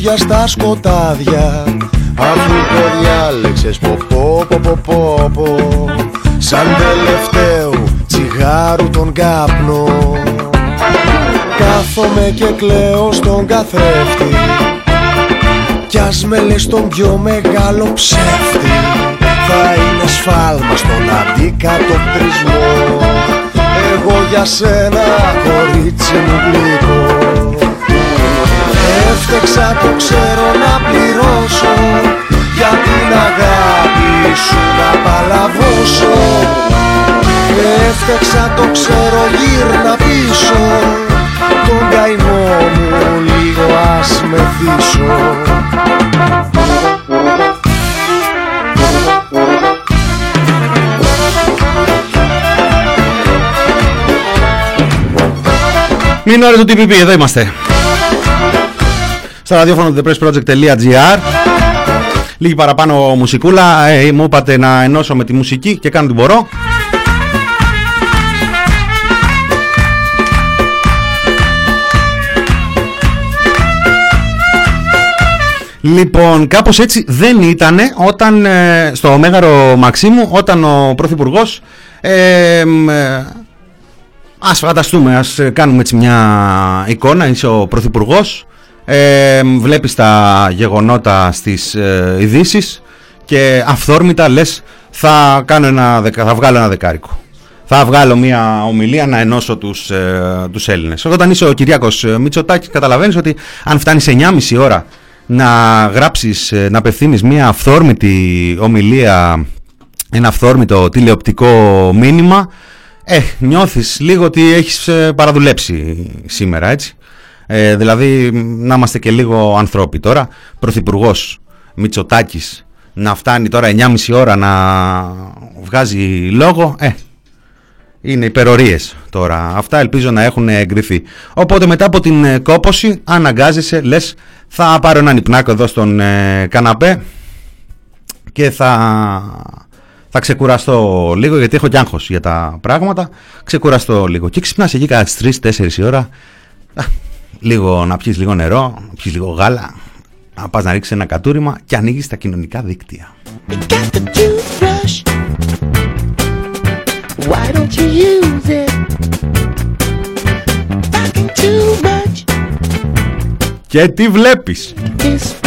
τραγούδια στα σκοτάδια. Αφού το διάλεξες πω πω πω πω πω πω. Σαν τελευταίο τσιγάρου τον κάπνο Κάθομαι και κλαίω στον καθρέφτη. Κι ας με λες τον πιο μεγάλο ψεύτη. Θα είναι σφάλμα στον αντικατοπτρισμό Εγώ για σένα κορίτσι μου γλυκό Έφτεξα το ξέρω να πληρώσω. Για την αγάπη σου να παλαβώσω. Έφτεξα το ξέρω γύρνα πίσω Τον καημό μου λίγο ας μεθύσω Μην ώρες του TPP, εδώ είμαστε. Στα ραδιόφωνο του thepressproject.gr Λίγη παραπάνω μουσικούλα. Ε, μου είπατε να ενώσω με τη μουσική και κάνω τι μπορώ. Λοιπόν, κάπως έτσι δεν ήταν όταν ε, στο Μέγαρο Μαξίμου, όταν ο Πρωθυπουργός. Ε, μ, ε, ας φανταστούμε, ας ε, κάνουμε έτσι μια εικόνα, είσαι ο Πρωθυπουργός. Ε, βλέπεις τα γεγονότα στις ε, ειδήσεις και αυθόρμητα λες θα, κάνω ένα, δεκα- θα βγάλω ένα δεκάρικο. Θα βγάλω μια ομιλία να ενώσω τους, ε, τους Έλληνες. Όταν είσαι ο Κυριάκος ε, Μητσοτάκης καταλαβαίνεις ότι αν φτάνεις 9,5 ώρα να γράψεις, ε, να απευθύνεις μια αυθόρμητη ομιλία, ένα αυθόρμητο τηλεοπτικό μήνυμα, ε, νιώθεις λίγο ότι έχεις ε, παραδουλέψει σήμερα, έτσι. Ε, δηλαδή να είμαστε και λίγο ανθρώποι τώρα. Πρωθυπουργός Μητσοτάκης να φτάνει τώρα 9,5 ώρα να βγάζει λόγο, ε, είναι υπερορίες τώρα. Αυτά ελπίζω να έχουν εγκριθεί. Οπότε μετά από την ε, κόποση αναγκάζεσαι, λες θα πάρω έναν υπνάκο εδώ στον ε, καναπέ και θα, θα ξεκουραστώ λίγο γιατί έχω κι άγχος για τα πράγματα. Ξεκουραστώ λίγο και ξυπνάς εκεί κατά τις 3-4 η ώρα. Α, λίγο να πιεις λίγο νερό, να πιεις λίγο γάλα, να πας να ρίξεις ένα κατούριμα και ανοίγεις τα κοινωνικά δίκτυα. Got the toothbrush. Why don't you use it? Talking too much Και τι βλέπεις; is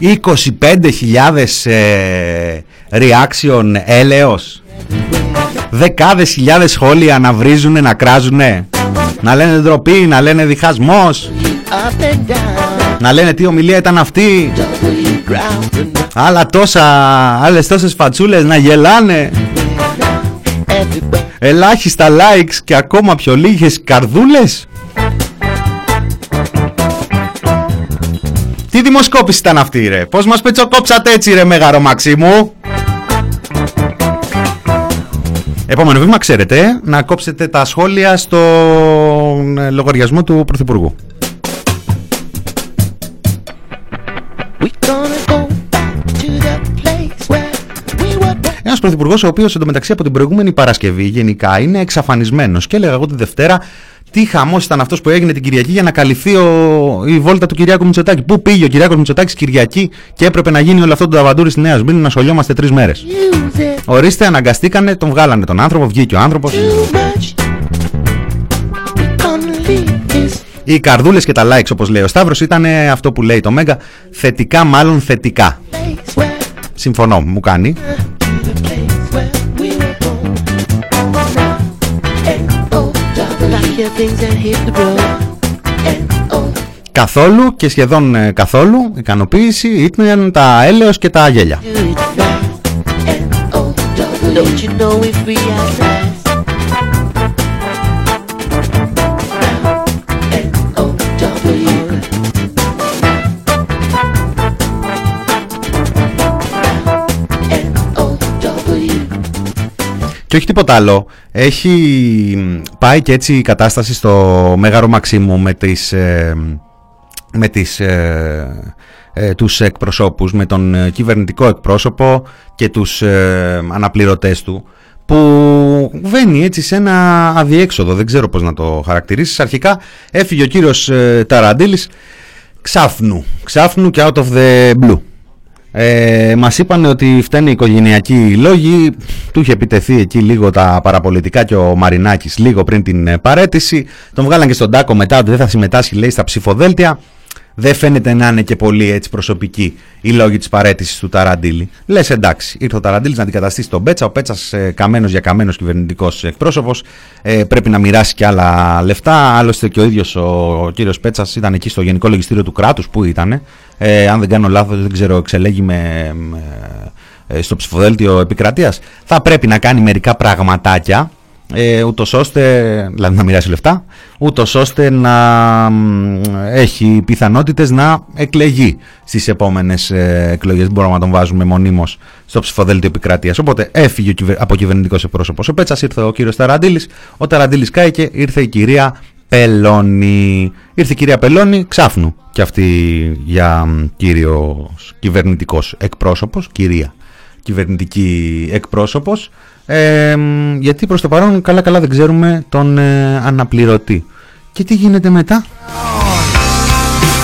25.000 ε, reaction έλεος Δεκάδες χιλιάδες σχόλια να βρίζουνε, να κράζουνε Να λένε ντροπή, να λένε διχασμός up and down. Να λένε τι ομιλία ήταν αυτή W, round and round. Άλλα τόσα, άλλες τόσες φατσούλες να γελάνε Everywhere. Ελάχιστα likes και ακόμα πιο λίγες καρδούλες δημοσκόπηση ήταν αυτή ρε. Πώς μας πετσοκόψατε έτσι ρε Μέγαρο Μαξίμου; Επόμενο βήμα ξέρετε να κόψετε τα σχόλια στον ε, λογαριασμό του Πρωθυπουργού. Gonna Ένας πρωθυπουργός, ο οποίος εντωμεταξύ από την προηγούμενη Παρασκευή γενικά είναι εξαφανισμένος. Και έλεγα εγώ τη Δευτέρα τι χαμός ήταν αυτός που έγινε την Κυριακή για να καλυφθεί ο, η βόλτα του Κυριάκου Μητσοτάκη. Πού πήγε ο Κυριάκος Μητσοτάκης Κυριακή και έπρεπε να γίνει όλο αυτό το ταβαντούρι στη Νέα Σμύρνη να σωλιόμαστε τρεις μέρες. Use it Ορίστε, αναγκαστήκανε, τον βγάλανε τον άνθρωπο, βγήκε ο άνθρωπος. too much. We gonna leave this Οι καρδούλες και τα likes, όπως λέει ο Σταύρος, ήταν αυτό που λέει το Μέγα. Θετικά, μάλλον θετικά. place where Συμφωνώ, μου κάνει. to the place Καθόλου και σχεδόν ε, καθόλου ικανοποίηση ήταν τα έλεος και τα γέλια. Και όχι τίποτα άλλο. Έχει μ, πάει και έτσι η κατάσταση στο Μέγαρο Μαξίμου με τις, ε, με τις, ε, ε, τους εκπροσώπους, με τον ε, κυβερνητικό εκπρόσωπο και τους ε, αναπληρωτές του που βαίνει έτσι σε ένα αδιέξοδο, δεν ξέρω πώς να το χαρακτηρίσεις. Αρχικά έφυγε ο κύριος ε, Ταραντήλης ξάφνου, ξάφνου και out of the blue. Ε, μας είπαν ότι φταίνε οι οικογενειακοί λόγοι του είχε επιτεθεί εκεί λίγο τα παραπολιτικά και ο Μαρινάκης λίγο πριν την ε, παρέτηση. Τον βγάλαν και στον Τάκο μετά ότι δεν θα συμμετάσχει λέει στα ψηφοδέλτια. Δεν φαίνεται να είναι και πολύ έτσι προσωπική οι λόγοι της παρέτησης του Ταραντήλη λες εντάξει ήρθε ο Ταραντήλης να αντικαταστήσει τον Πέτσα. Ο Πέτσας ε, καμένος για καμένος κυβερνητικός εκπρόσωπος. Ε, πρέπει να μοιράσει και άλλα λεφτά. Άλλωστε και ο ίδιος ο κύριος Πέτσας ήταν εκεί στο Γενικό Λογιστήριο του κράτους. Που ήταν ε, αν δεν κάνω λάθος δεν ξέρω εξελέγει με, με- ε, στο ψηφοδέλτιο επικρατείας θα πρέπει να κάνει μερικά πραγματάκια ε, ούτως ώστε, δηλαδή να μοιράσει λεφτά, ούτως ώστε να μ, έχει πιθανότητες να εκλεγεί στις επόμενες ε, εκλογές. Δεν μπορούμε να τον βάζουμε μονίμως στο ψηφοδέλτιο επικρατείας. Οπότε έφυγε ο κυβε- από κυβερνητικός εκπρόσωπος ο Πέτσας, ήρθε ο κύριος Ταραντήλης, ο Ταραντήλης κάηκε, ήρθε η κυρία Πελώνη. Ήρθε η κυρία Πελώνη ξάφνου. Και αυτή για μ, κύριος κυβερνητικός εκπρόσωπος, κυρία κυβερνητική εκπρόσωπος. Ε, μ, γιατί προς το παρόν καλά καλά δεν ξέρουμε τον ε, αναπληρωτή. Και τι γίνεται μετά;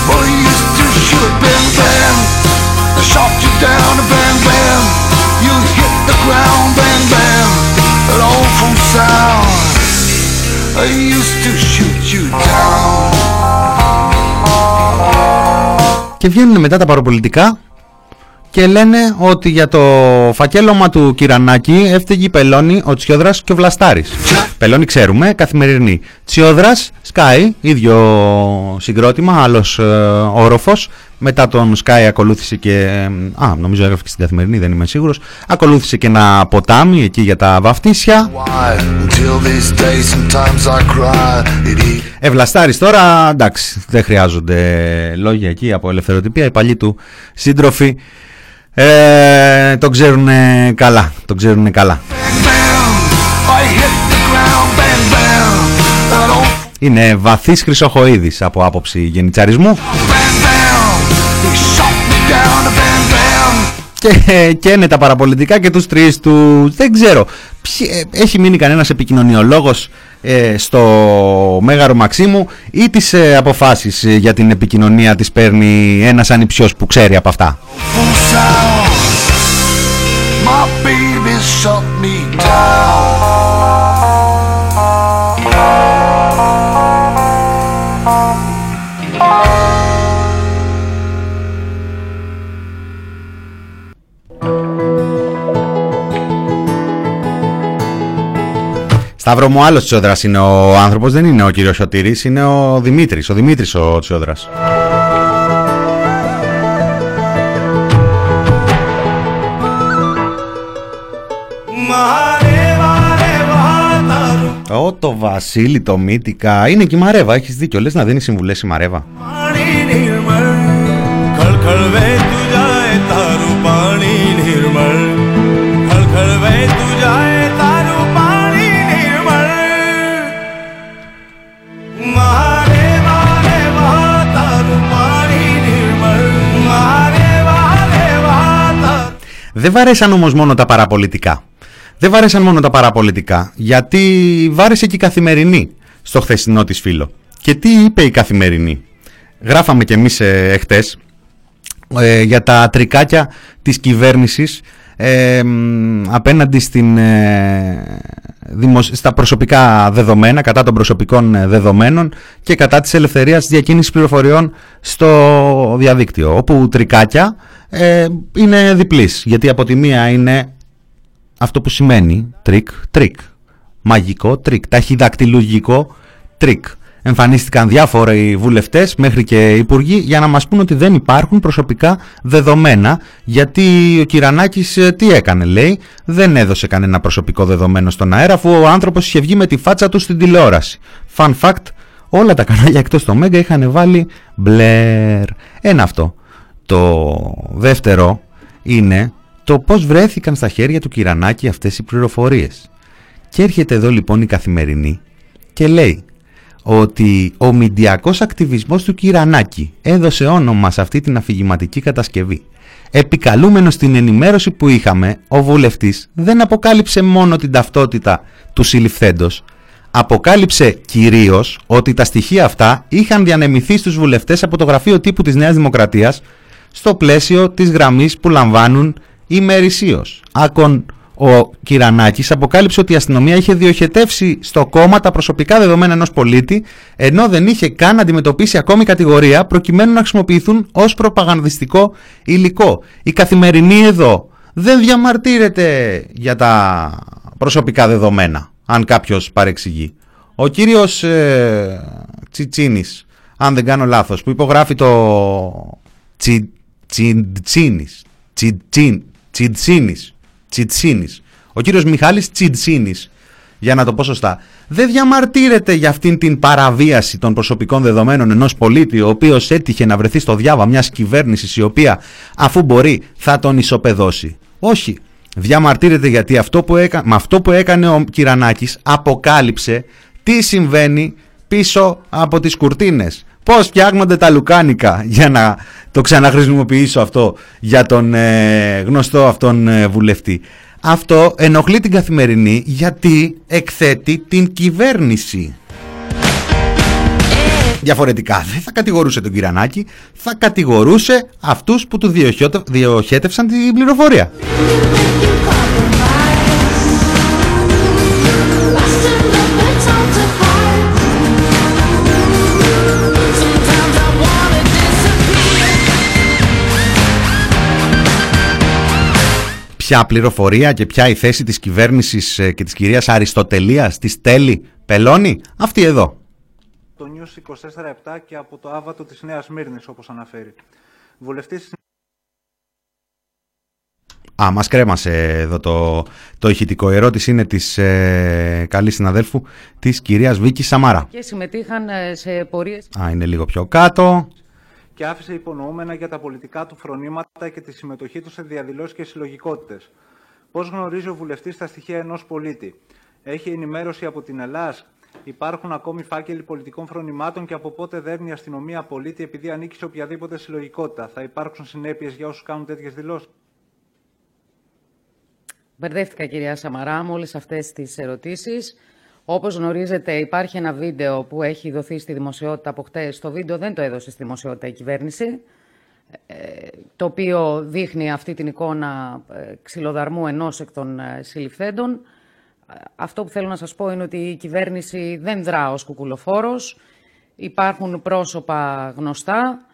Boy, I used to shoot you down. και βγαίνουν μετά τα παροπολιτικά και λένε ότι για το φακέλωμα του Κυρανάκη έφταιγε η Πελώνη, ο Τσιόδρας και ο Βλαστάρης. Πελώνη ξέρουμε, καθημερινή. Τσιόδρας, Sky, ίδιο συγκρότημα, άλλος ε, όροφος. Μετά τον Sky ακολούθησε και, α, νομίζω έγραφε και στην καθημερινή, δεν είμαι σίγουρος. Ακολούθησε και ένα ποτάμι εκεί για τα βαφτίσια. Why? Until this day, sometimes I cry. It eat Ευλαστάρης τώρα, εντάξει, δεν χρειάζονται λόγια εκεί από ελευθεροτυπία. Οι παλιοί του σύντροφοι ε, το ξέρουν καλά. Το ξέρουν καλά. bam bam. I hit the ground, bam bam. An awful Είναι βαθύς χρυσοχοίδης από άποψη γενιτσαρισμού και, και είναι τα παραπολιτικά και τους τρεις τους δεν ξέρω ποιοι- ε, έχει μείνει κανένας επικοινωνιολόγος ε, στο Μέγαρο Μαξίμου ή τις ε, αποφάσεις ε, για την επικοινωνία τις παίρνει ένας ανιψιός που ξέρει από αυτά; Full sound. My baby shut me down. Σταύρο μου, άλλος Τσιόδρας είναι ο άνθρωπος, δεν είναι ο κύριος Σωτήρης, είναι ο Δημήτρης. Ο Δημήτρης ο Τσιόδρας. Ω το Βασίλη, το Μύτικα. Είναι και η Μαρέβα, έχεις δίκιο. Λες να δίνει συμβουλές η Μαρέβα. Δεν βαρέσαν όμως μόνο τα παραπολιτικά. Δεν βάρεσαν μόνο τα παραπολιτικά, γιατί βάρεσε και η καθημερινή στο χθεσινό της φίλο. Και τι είπε η καθημερινή; Γράφαμε κι εμείς ε, εχθές ε, για τα τρικάκια της κυβέρνησης ε, απέναντι στην, ε, στα προσωπικά δεδομένα, κατά των προσωπικών ε, δεδομένων και κατά της ελευθερίας διακίνησης πληροφοριών στο διαδίκτυο, όπου τρικάκια ε, είναι διπλής, γιατί από τη μία είναι αυτό που σημαίνει τρίκ, τρίκ, μαγικό τρίκ, ταχυδακτυλουργικό τρίκ εμφανίστηκαν διάφοροι βουλευτές μέχρι και υπουργοί για να μας πούν ότι δεν υπάρχουν προσωπικά δεδομένα γιατί ο Κυρανάκης ε, τι έκανε λέει δεν έδωσε κανένα προσωπικό δεδομένο στον αέρα αφού ο άνθρωπος είχε βγει με τη φάτσα του στην τηλεόραση. Fun fact, όλα τα κανάλια εκτός το Μέγκα είχαν βάλει μπλερ. Ένα αυτό. Το δεύτερο είναι το πώς βρέθηκαν στα χέρια του Κυρανάκη αυτές οι πληροφορίες. Και έρχεται εδώ λοιπόν η καθημερινή και λέει ότι ο μηντιακός ακτιβισμός του Κυρανάκη έδωσε όνομα σε αυτή την αφηγηματική κατασκευή. Επικαλούμενος στην ενημέρωση που είχαμε, ο βουλευτής δεν αποκάλυψε μόνο την ταυτότητα του συλληφθέντος, αποκάλυψε κυρίως ότι τα στοιχεία αυτά είχαν διανεμηθεί στους βουλευτές από το γραφείο τύπου της Νέας Δημοκρατίας στο πλαίσιο της γραμμής που λαμβάνουν ημερησίως. Άκον ο Κυρανάκης αποκάλυψε ότι η αστυνομία είχε διοχετεύσει στο κόμμα τα προσωπικά δεδομένα ενός πολίτη ενώ δεν είχε καν αντιμετωπίσει ακόμη κατηγορία προκειμένου να χρησιμοποιηθούν ως προπαγανδιστικό υλικό. Η καθημερινή εδώ δεν διαμαρτύρεται για τα προσωπικά δεδομένα αν κάποιος παρεξηγεί. Ο κύριος ε, Τσιτσίνης, αν δεν κάνω λάθος, που υπογράφει το Τσι, Τσιτσίνης, Τσιτσίνης, Τσιτσίνης. Ο κύριος Μιχάλης Τσιτσίνης, για να το πω σωστά, δεν διαμαρτύρεται για αυτήν την παραβίαση των προσωπικών δεδομένων ενός πολίτη, ο οποίος έτυχε να βρεθεί στο διάβα μιας κυβέρνησης η οποία αφού μπορεί θα τον ισοπεδώσει. Όχι. Διαμαρτύρεται γιατί αυτό που έκα... με αυτό που έκανε ο Κυρανάκης αποκάλυψε τι συμβαίνει πίσω από τις κουρτίνες. Πώς φτιάχνονται τα λουκάνικα για να το ξαναχρησιμοποιήσω αυτό για τον ε, γνωστό αυτόν ε, βουλευτή. Αυτό ενοχλεί την καθημερινή γιατί εκθέτει την κυβέρνηση. Διαφορετικά δεν θα κατηγορούσε τον Κυρανάκη, θα κατηγορούσε αυτούς που του διοχέτευσαν την πληροφορία. Ποια πληροφορία και ποια η θέση της κυβέρνησης ε, και της κυρίας Αριστοτελείας, της Τέλη Πελώνη, αυτή εδώ. Το News 24-7 και από το άβατο της Νέας Μύρνης όπως αναφέρει. Βουλευτής... Α, μας κρέμασε εδώ το, το ηχητικό. Η ερώτηση είναι της ε, καλής συναδέλφου της κυρίας Βίκης Σαμάρα. Και συμμετείχαν ε, σε πορείες... Α, είναι λίγο πιο κάτω και άφησε υπονοούμενα για τα πολιτικά του φρονήματα και τη συμμετοχή του σε διαδηλώσεις και συλλογικότητες. Πώς γνωρίζει ο βουλευτής τα στοιχεία ενός πολίτη; Έχει ενημέρωση από την Ελλάδα. Υπάρχουν ακόμη φάκελοι πολιτικών φρονημάτων και από πότε δέρνει η αστυνομία πολίτη επειδή ανήκει σε οποιαδήποτε συλλογικότητα; Θα υπάρξουν συνέπειες για όσους κάνουν τέτοιες δηλώσεις; Μπερδεύτηκα, κυρία Σαμαρά, με όλες αυτές τις ερωτήσεις. Όπως γνωρίζετε υπάρχει ένα βίντεο που έχει δοθεί στη δημοσιότητα από χτες. Το βίντεο δεν το έδωσε στη δημοσιότητα η κυβέρνηση, ε, το οποίο δείχνει αυτή την εικόνα ε, ξυλοδαρμού ενός εκ των ε, συλληφθέντων. Αυτό που θέλω να σας πω είναι ότι η κυβέρνηση δεν δρά ως κουκουλοφόρος. Υπάρχουν πρόσωπα γνωστά,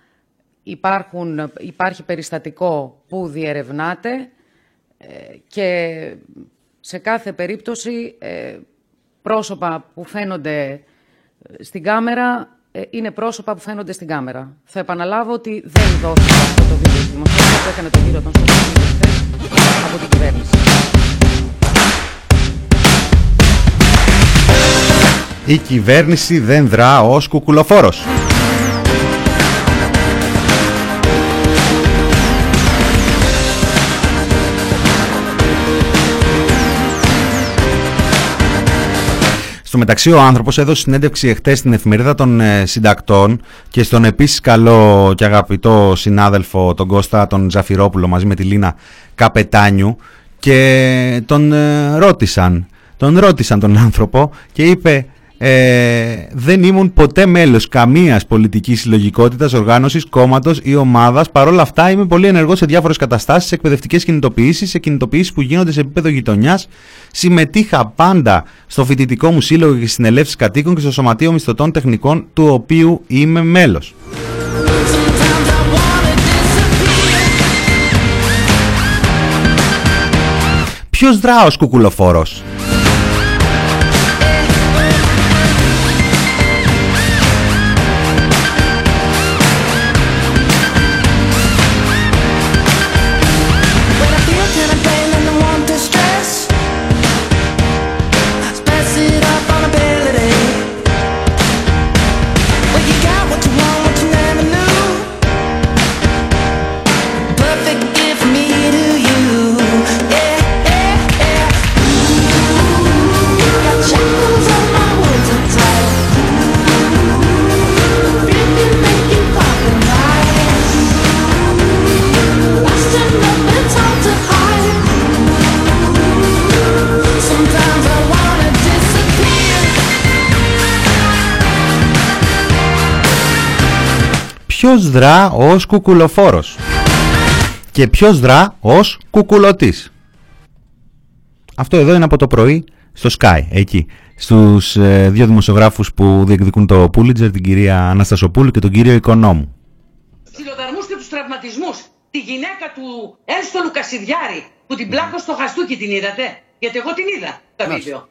υπάρχουν, υπάρχει περιστατικό που διερευνάται και σε κάθε περίπτωση πρόσωπα που φαίνονται ε, στην κάμερα ε, είναι πρόσωπα που φαίνονται στην κάμερα. Θα επαναλάβω ότι δεν δόθηκε αυτό το βίντεο στη δημοσιότητα που έκανε το γύρο των σωστών από την κυβέρνηση. Η κυβέρνηση δεν δρά ως κουκουλοφόρος. Στο μεταξύ ο άνθρωπος έδωσε συνέντευξη εχθές στην εφημερίδα των ε, συντακτών και στον επίσης καλό και αγαπητό συνάδελφο τον Κώστα τον Ζαφυρόπουλο μαζί με τη Λίνα Καπετάνιου και τον ε, ρώτησαν, τον ρώτησαν τον άνθρωπο και είπε ε, δεν ήμουν ποτέ μέλος καμίας πολιτικής συλλογικότητας, οργάνωσης, κόμματος ή ομάδας. Παρ' όλα αυτά είμαι πολύ ενεργός σε διάφορες καταστάσεις, σε εκπαιδευτικές κινητοποιήσεις, σε κινητοποιήσεις που γίνονται σε επίπεδο γειτονιάς. Συμμετείχα πάντα στο φοιτητικό μου σύλλογο και συνελεύσεις κατοίκων και στο Σωματείο Μισθωτών Τεχνικών, του οποίου είμαι μέλος. Ποιος δρά ως κουκουλοφόρος; Ποιος δρά ως κουκουλοφόρος και ποιος δρά ως κουκουλωτής. Αυτό εδώ είναι από το πρωί στο Sky, εκεί. Στους ε, δύο δημοσιογράφους που διεκδικούν το Pulitzer, την κυρία Αναστασοπούλου και τον κύριο Οικονόμου. ξυλοδαρμούς και τους τραυματισμούς. Τη γυναίκα του Ένστολου Κασιδιάρη που την πλάκωσε στο χαστούκι την είδατε. Γιατί εγώ την είδα τα βίντεο.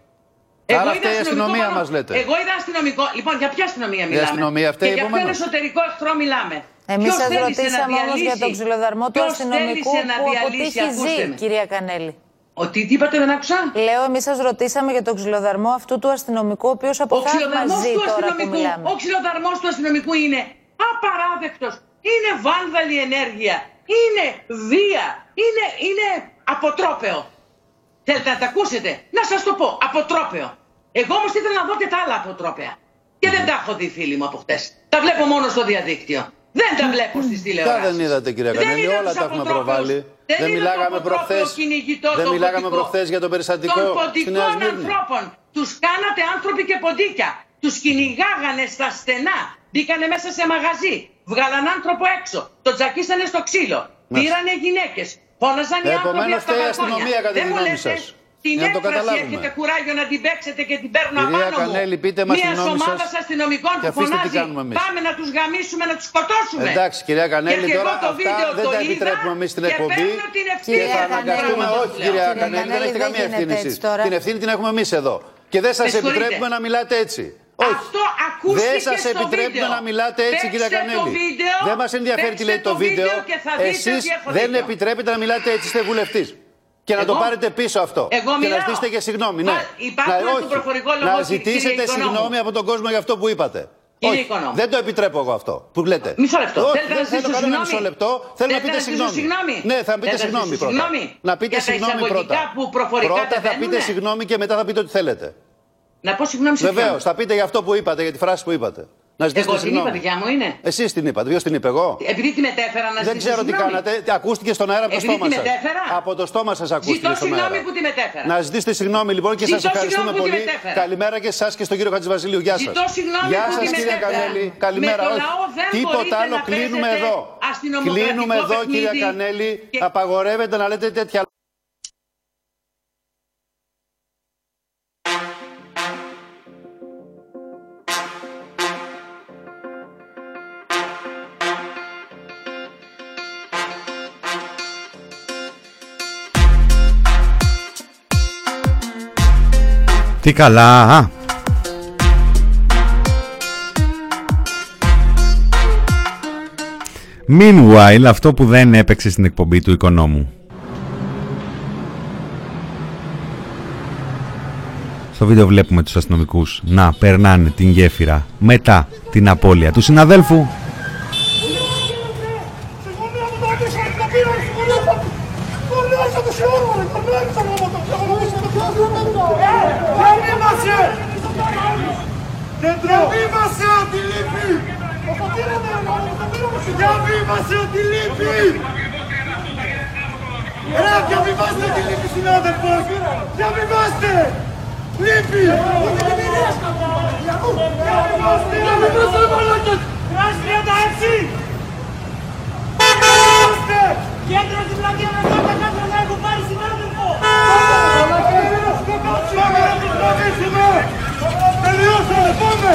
Άρα είδα φταίει η αστυνομικό αστυνομία πάνω- μας, λέτε. Εγώ είδα αστυνομικό. Λοιπόν, για ποια αστυνομία μιλάμε; αστυνομία φταίει, και για ποιον επομένως. εσωτερικό εχθρό μιλάμε; Εμείς Ποιος σας θέλησε ρωτήσαμε να όμως για τον διαλύσει- ξυλοδαρμό του ποιος αστυνομικού θέλησε να που διαλύσει, αποτύχει ζει, ακούστε με. κυρία Κανέλη; Ότι τι είπατε, δεν άκουσα; Λέω, εμείς σας ρωτήσαμε για τον ξυλοδαρμό αυτού του αστυνομικού, ο οποίος από Ο ξυλοδαρμός ζει του τώρα που αστυνομικού, μιλάμε. ο ξυλοδαρμός του αστυνομικού είναι απαράδεκτος. Είναι βάνδαλη ενέργεια. Είναι βία. Είναι, είναι αποτρόπαιο. Θέλετε να τα ακούσετε. Να σας το πω. Αποτρόπαιο. Εγώ όμως ήθελα να δω και τα άλλα αποτρόπαια. Και δεν τα έχω δει φίλοι μου από χτες. Τα βλέπω μόνο στο διαδίκτυο. Δεν τα βλέπω στις Ποια τηλεοράσεις. δεν είδατε κυρία Δεν Κανέλη, είδα όλα τους τα έχουμε αποτρόπαιους. προβάλει. Δεν Δεν είδα μιλάγαμε το αποτρόπαιο προχθές. κυνηγητό, Δεν το μιλάγαμε ποντικό. προχθές για το περιστατικό Των στη Νέα ποντικών Σμύρνη. ανθρώπων. Τους κάνατε άνθρωποι και ποντίκια. Τους κυνηγάγανε στα στενά. Μπήκανε μέσα σε μαγαζί. Βγάλαν άνθρωπο έξω. Το τζακίσανε στο ξύλο. Πήρανε γυναίκες. Φώναζαν οι άνθρωποι Επομένως, από τα φταίει η μπαλκόνια. αστυνομία, κατά τη Δεν μου γνώμη λέτε, σας. Την Για να το έκφραση καταλάβουμε. έχετε κουράγιο να την παίξετε και την παίρνω Κυρία απάνω Κανέλη, μου. πείτε μας τη Μια γνώμη σας ομάδα αστυνομικών και που αφήστε τι φωνάζει κάνουμε εμείς. πάμε να τους γαμίσουμε, να τους σκοτώσουμε. Εντάξει κυρία Κανέλη, Γιατί τώρα εγώ το αυτά βίντεο δεν το τα είδα επιτρέπουμε εμείς στην και εκπομπή παίρνω την ευθύνη. και Κυρία θα Κανέλη, αναγκαστούμε. όμως, Όχι κυρία Κυρία Κανέλη, δεν Κανέλη, έχετε δεν καμία γίνεται ευθύνη έτσι εσείς. τώρα. Την ευθύνη την έχουμε εμείς εδώ. Και δεν σας Με συγχωρείτε. επιτρέπουμε να μιλάτε έτσι. Όχι. Αυτό ακούστηκε Δεν σας στο επιτρέπουμε βίντεο. να μιλάτε έτσι, κυρία Παίξτε το Κανέλη. βίντεο, Δεν μας ενδιαφέρει τι λέει παίξτε το το βίντεο. βίντεο και θα δείτε Εσείς ότι έχω δεν δίκιο. επιτρέπετε να μιλάτε έτσι, είστε βουλευτής. Και να το Εγώ; πάρετε πίσω αυτό. Εγώ και να μιλάω. ζητήσετε και συγγνώμη. Ναι. Μα υπάρχουν να, στο όχι. προφορικό λόγο, να κύριε ζητήσετε Οικονόμου. συγγνώμη από τον κόσμο για αυτό που είπατε. Κύριε όχι, Οικονόμου. δεν το επιτρέπω εγώ αυτό που λέτε. Μισό λεπτό. Όχι, Θέλετε να δεν θέλω ζητήσω κανένα συγγνώμη. μισό λεπτό. Θέλω να Θέλετε πείτε να ζητήσω συγγνώμη. συγγνώμη. Ναι, θα πείτε Θέλετε να συγγνώμη ζητήσω πρώτα. συγγνώμη Να πείτε για τα συγγνώμη εισαγωγικά πρώτα. που προφορικά Πρώτα θα πείτε κατεβαίνουνε. συγγνώμη και μετά θα πείτε ό,τι θέλετε. Να πω συγγνώμη σε Βεβαίως, ποιον. θα πείτε για αυτό που είπατε, για τη φράση που είπατε. Να ζητήσετε Εγώ την είπα, συγγνώμη. δικιά μου είναι. Εσείς την είπατε, ποιος την είπε εγώ; Επειδή τη μετέφερα να Δεν ζητήσω ξέρω τι συγγνώμη. κάνατε. Ακούστηκε στον αέρα από το Επειδή στόμα τη σας. μετέφερα. Από το στόμα σας ακούστηκε Ζητώ στον συγγνώμη αέρα. που τη μετέφερα. Να ζητήσετε συγγνώμη λοιπόν και σας Ζητώ ευχαριστούμε συγγνώμη που τη πολύ. μετέφερα. Καλημέρα και εσά και στον κύριο Χατζηβασίλειο. Γεια σας. Ζητώ συγγνώμη Γεια που σας τη κύριε μετέφερα. Κανέλη. Καλημέρα. Με το Όχι. λαό δεν Τίποτα μπορείτε άλλο. να Κλείνουμε παίζετε εδώ. αστυνομοκρατικό Κλείνουμε εδώ παιχνίδι κύριε Κανέλη. και- Απαγορεύεται να λέτε τέτοια Τι καλά. Α. Meanwhile, αυτό που δεν έπαιξε στην εκπομπή του οικονόμου. Στο βίντεο βλέπουμε τους αστυνομικούς να περνάνε την γέφυρα μετά την απώλεια του συναδέλφου Κορνέζα το σιόρμα, ρε, κορνέζα το Για βήμα σε ό,τι λείπει! Για βήμα σε ό,τι λείπει! Ρε, για βήβαστε ό,τι λείπει συνάδελφος! Για βήβαστε! Λείπει! Για βήβαστε! Για βήβαστε, μαλάκες! Κράς 36! Κέντρο στην πλατεία με κάτω κάτω να έχω πάρει συνάδελφο! Πάμε να τους σκοτώσουμε! Τελειώσαμε, πάμε!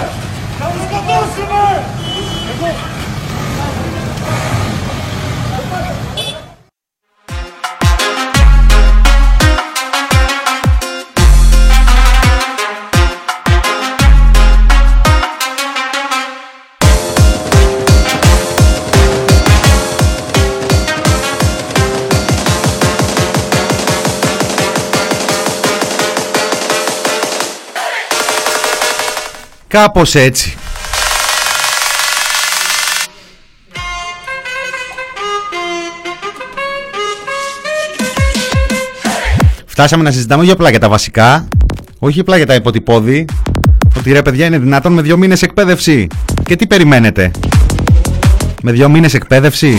Να τους σκοτώσουμε! Κάπως έτσι. Φτάσαμε να συζητάμε όχι απλά για τα βασικά, όχι απλά για τα υποτυπώδη, ότι ρε παιδιά είναι δυνατόν με δύο μήνες εκπαίδευση. Και τι περιμένετε; Με δύο μήνες εκπαίδευση;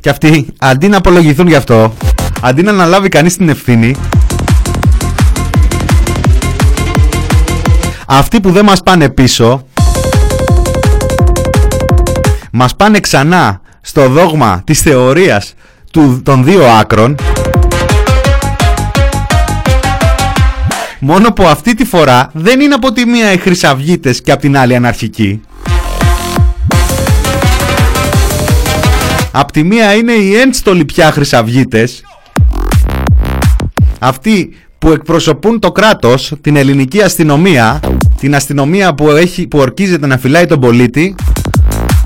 Και αυτοί αντί να απολογηθούν γι' αυτό, αντί να αναλάβει κανείς την ευθύνη, αυτοί που δεν μας πάνε πίσω, μας πάνε ξανά στο δόγμα της θεωρίας του, των δύο άκρων, μόνο που αυτή τη φορά δεν είναι από τη μία οι χρυσαυγίτες και από την άλλη αναρχικοί. Απ' τη μία είναι οι ένστολοι πια χρυσαυγίτες Αυτοί που εκπροσωπούν το κράτος, την ελληνική αστυνομία Την αστυνομία που, έχει, που ορκίζεται να φυλάει τον πολίτη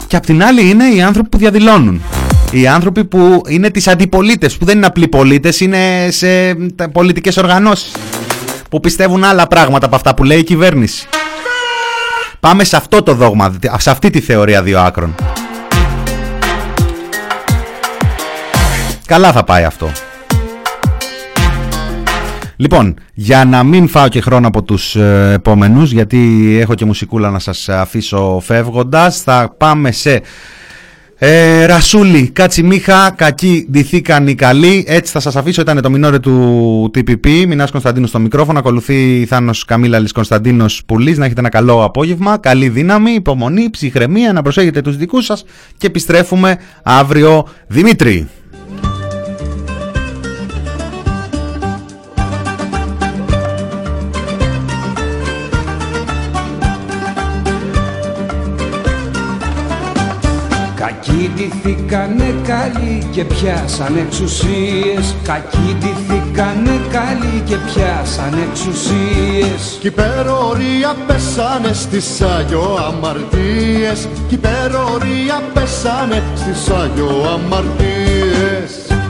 Και απ' την άλλη είναι οι άνθρωποι που διαδηλώνουν. Οι άνθρωποι που είναι τις αντιπολίτες Που δεν είναι απλοί πολίτες, είναι σε τα πολιτικές οργανώσεις Που πιστεύουν άλλα πράγματα από αυτά που λέει η κυβέρνηση. Πάμε σε αυτό το δόγμα, σε αυτή τη θεωρία δύο άκρων. Καλά θα πάει αυτό. Λοιπόν, για να μην φάω και χρόνο από τους ε, επόμενους, γιατί έχω και μουσικούλα να σας αφήσω φεύγοντας, θα πάμε σε ε, Ρασούλη, Κατσιμίχα, κακή ντυθήκαν οι καλοί. Έτσι θα σας αφήσω, ήταν το μινόρε του TPP. Μινάς Κωνσταντίνου στο μικρόφωνο, ακολουθεί Θάνος Καμίλαλης Κωνσταντίνος Πουλής. Να έχετε ένα καλό απόγευμα, καλή δύναμη, υπομονή, ψυχραιμία, να προσέχετε τους δικούς σας και επιστρέφουμε αύριο Δημήτρη. Και πιάσαν εξουσίες. Κακοί ντυθήκανε καλοί και πιάσαν εξουσίες. Κι υπερορία πέσανε στις Άγιο αμαρτίες. Κι υπερορία πέσανε στις Άγιο αμαρτίες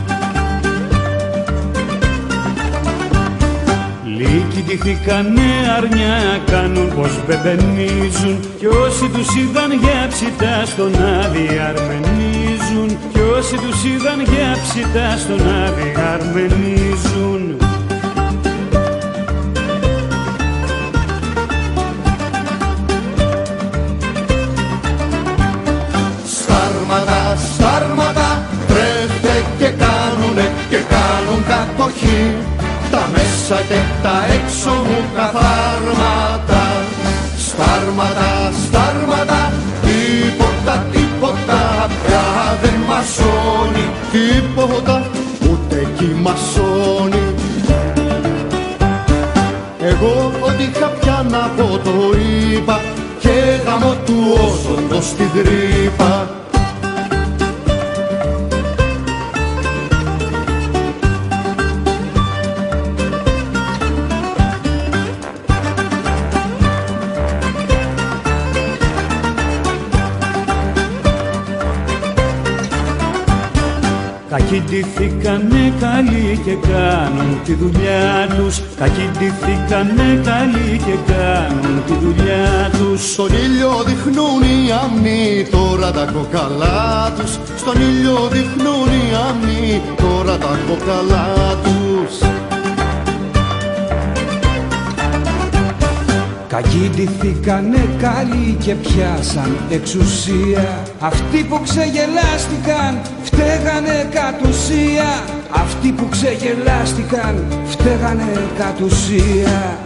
Λίγοι ντυθήκανε αρνιά κάνουν πως μπεμπενίζουν. Κι όσοι τους είδαν για ψητά στον άδει αρμενίζουν. Κι όσοι τους είδαν για ψητά στον άδει αρμενίζουν. Στάρματα, στάρματα, τρέχτε και κάνουνε και κάνουν κατοχή τα μέσα και τα έξω μου καθάρματα Στάρματα, στάρματα, τίποτα, τίποτα πια δεν μασώνει Τίποτα, ούτε κι μασώνει Εγώ ό,τι είχα πια να πω το είπα και γαμώ του όσοντος στην τρύπα Κακοί ντυθήκανε καλοί και κάνουν τη δουλειά τους. Κακοί ντυθήκανε καλοί και κάνουν τη δουλειά τους. Στον ήλιο δείχνουν οι αμνοί τώρα τα κοκαλά τους. Στον ήλιο δείχνουν οι αμνοί τώρα τα κοκαλά τους Κακοί ντυθήκανε καλοί και πιάσαν εξουσία. Αυτοί που ξεγελάστηκαν φταίγανε κατ' ουσία. Αυτοί που ξεγελάστηκαν φταίγανε κατ' ουσία.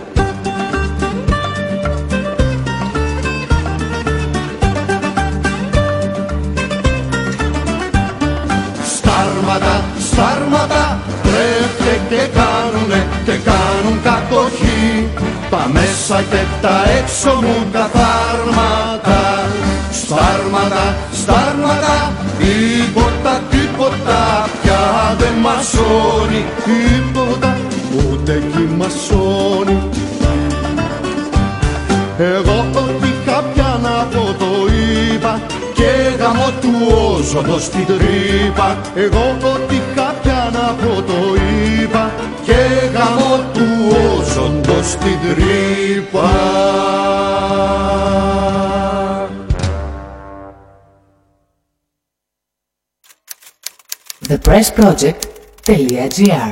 Στάρματα, στάρματα, τρέφτε και κάνουνε και κάνουν κατοχή τα μέσα και τα έξω μου τα φάρματα Στάρματα, στάρματα, τίποτα, τίποτα πια δεν μασώνει Τίποτα, ούτε κι μασώνει Εγώ ό,τι είχα πια να πω το είπα και γαμώ του όζοντος στην τρύπα. Εγώ ό,τι είχα πια να πω το είπα και γαμώ του όζοντος στην τρύπα. Thepressproject.gr